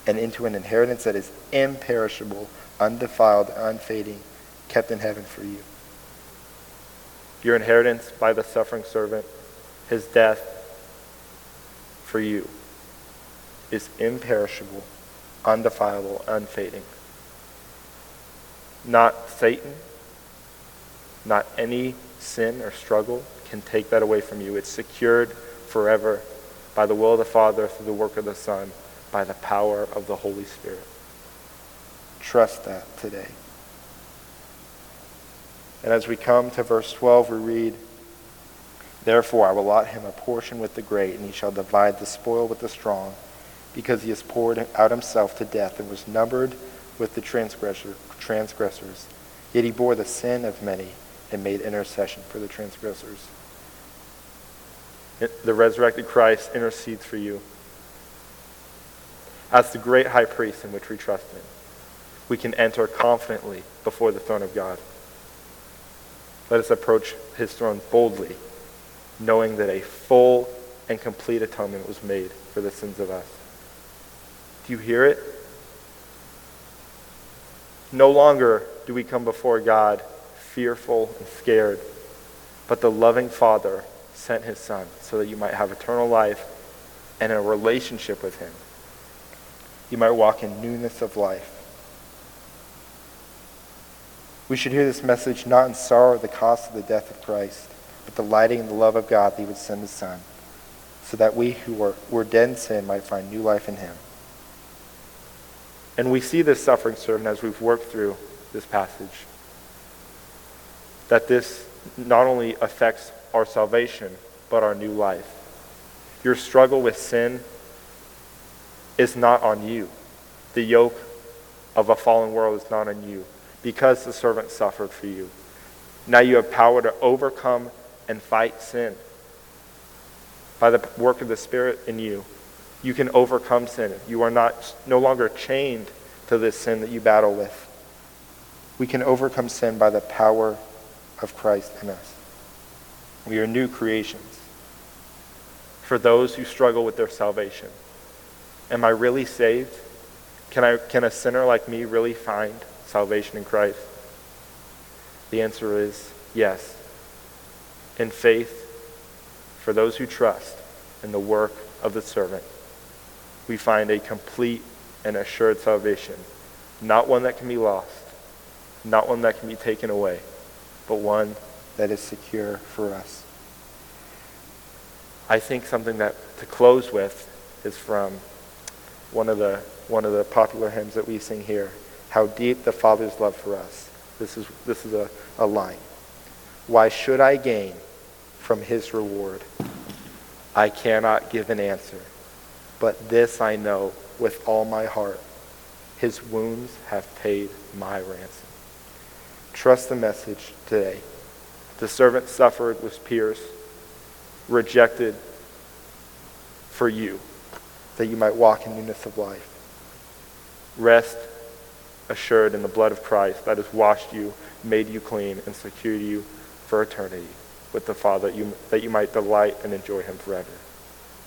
and into an inheritance that is imperishable, undefiled, unfading, kept in heaven for you. Your inheritance by the suffering servant, his death, for you is imperishable, undefilable, unfading. Not Satan, not any sin or struggle can take that away from you. It's secured forever by the will of the Father through the work of the Son, by the power of the Holy Spirit. Trust that today. And as we come to verse 12, we read, Therefore I will allot him a portion with the great, and he shall divide the spoil with the strong, because he has poured out himself to death and was numbered with the transgressor, transgressors. Yet he bore the sin of many and made intercession for the transgressors. The resurrected Christ intercedes for you as the great high priest in which we trust in. We can enter confidently before the throne of God. Let us approach his throne boldly knowing that a full and complete atonement was made for the sins of us. Do you hear it? No longer do we come before God fearful and scared, But the loving Father sent his Son so that you might have eternal life and a relationship with him. You might walk in newness of life. We should hear this message not in sorrow at the cost of the death of Christ, but delighting in the love of God that he would send his Son, so that we who were, were dead in sin might find new life in him. And we see this suffering servant as we've worked through this passage. That this not only affects our salvation, but our new life. Your struggle with sin is not on you. The yoke of a fallen world is not on you because the servant suffered for you. Now you have power to overcome and fight sin. By the work of the Spirit in you, you can overcome sin. You are not no longer chained to this sin that you battle with. We can overcome sin by the power of Christ in us. We are new creations. For those who struggle with their salvation, am I really saved? Can, I, can a sinner like me really find salvation in Christ? The answer is yes. In faith, for those who trust in the work of the servant, we find a complete and assured salvation, not one that can be lost, not one that can be taken away, but one that is secure for us. I think something that to close with is from one of the one of the popular hymns that we sing here. How deep the Father's love for us. This is this is a, a line. Why should I gain from his reward? I cannot give an answer, but this I know with all my heart. His wounds have paid my ransom. Trust the message today. The servant suffered, was pierced, rejected for you, that you might walk in newness of life. Rest assured in the blood of Christ that has washed you, made you clean, and secured you for eternity with the Father, that you, that you might delight and enjoy him forever.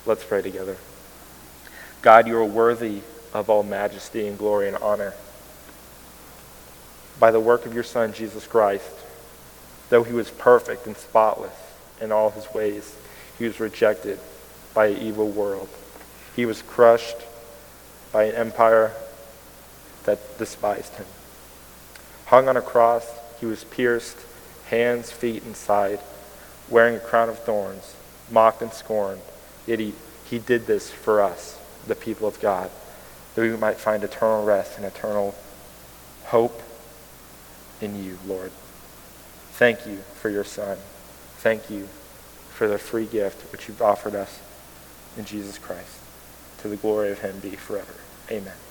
Let's pray together. God, you are worthy of all majesty and glory and honor by the work of your Son, Jesus Christ. Though he was perfect and spotless in all his ways, he was rejected by an evil world. He was crushed by an empire that despised him. Hung on a cross, he was pierced, hands, feet, and side, wearing a crown of thorns, mocked and scorned. Yet he, he did this for us, the people of God, that we might find eternal rest and eternal hope in you, Lord. Thank you for your Son. Thank you for the free gift which you've offered us in Jesus Christ. To the glory of him be forever. Amen.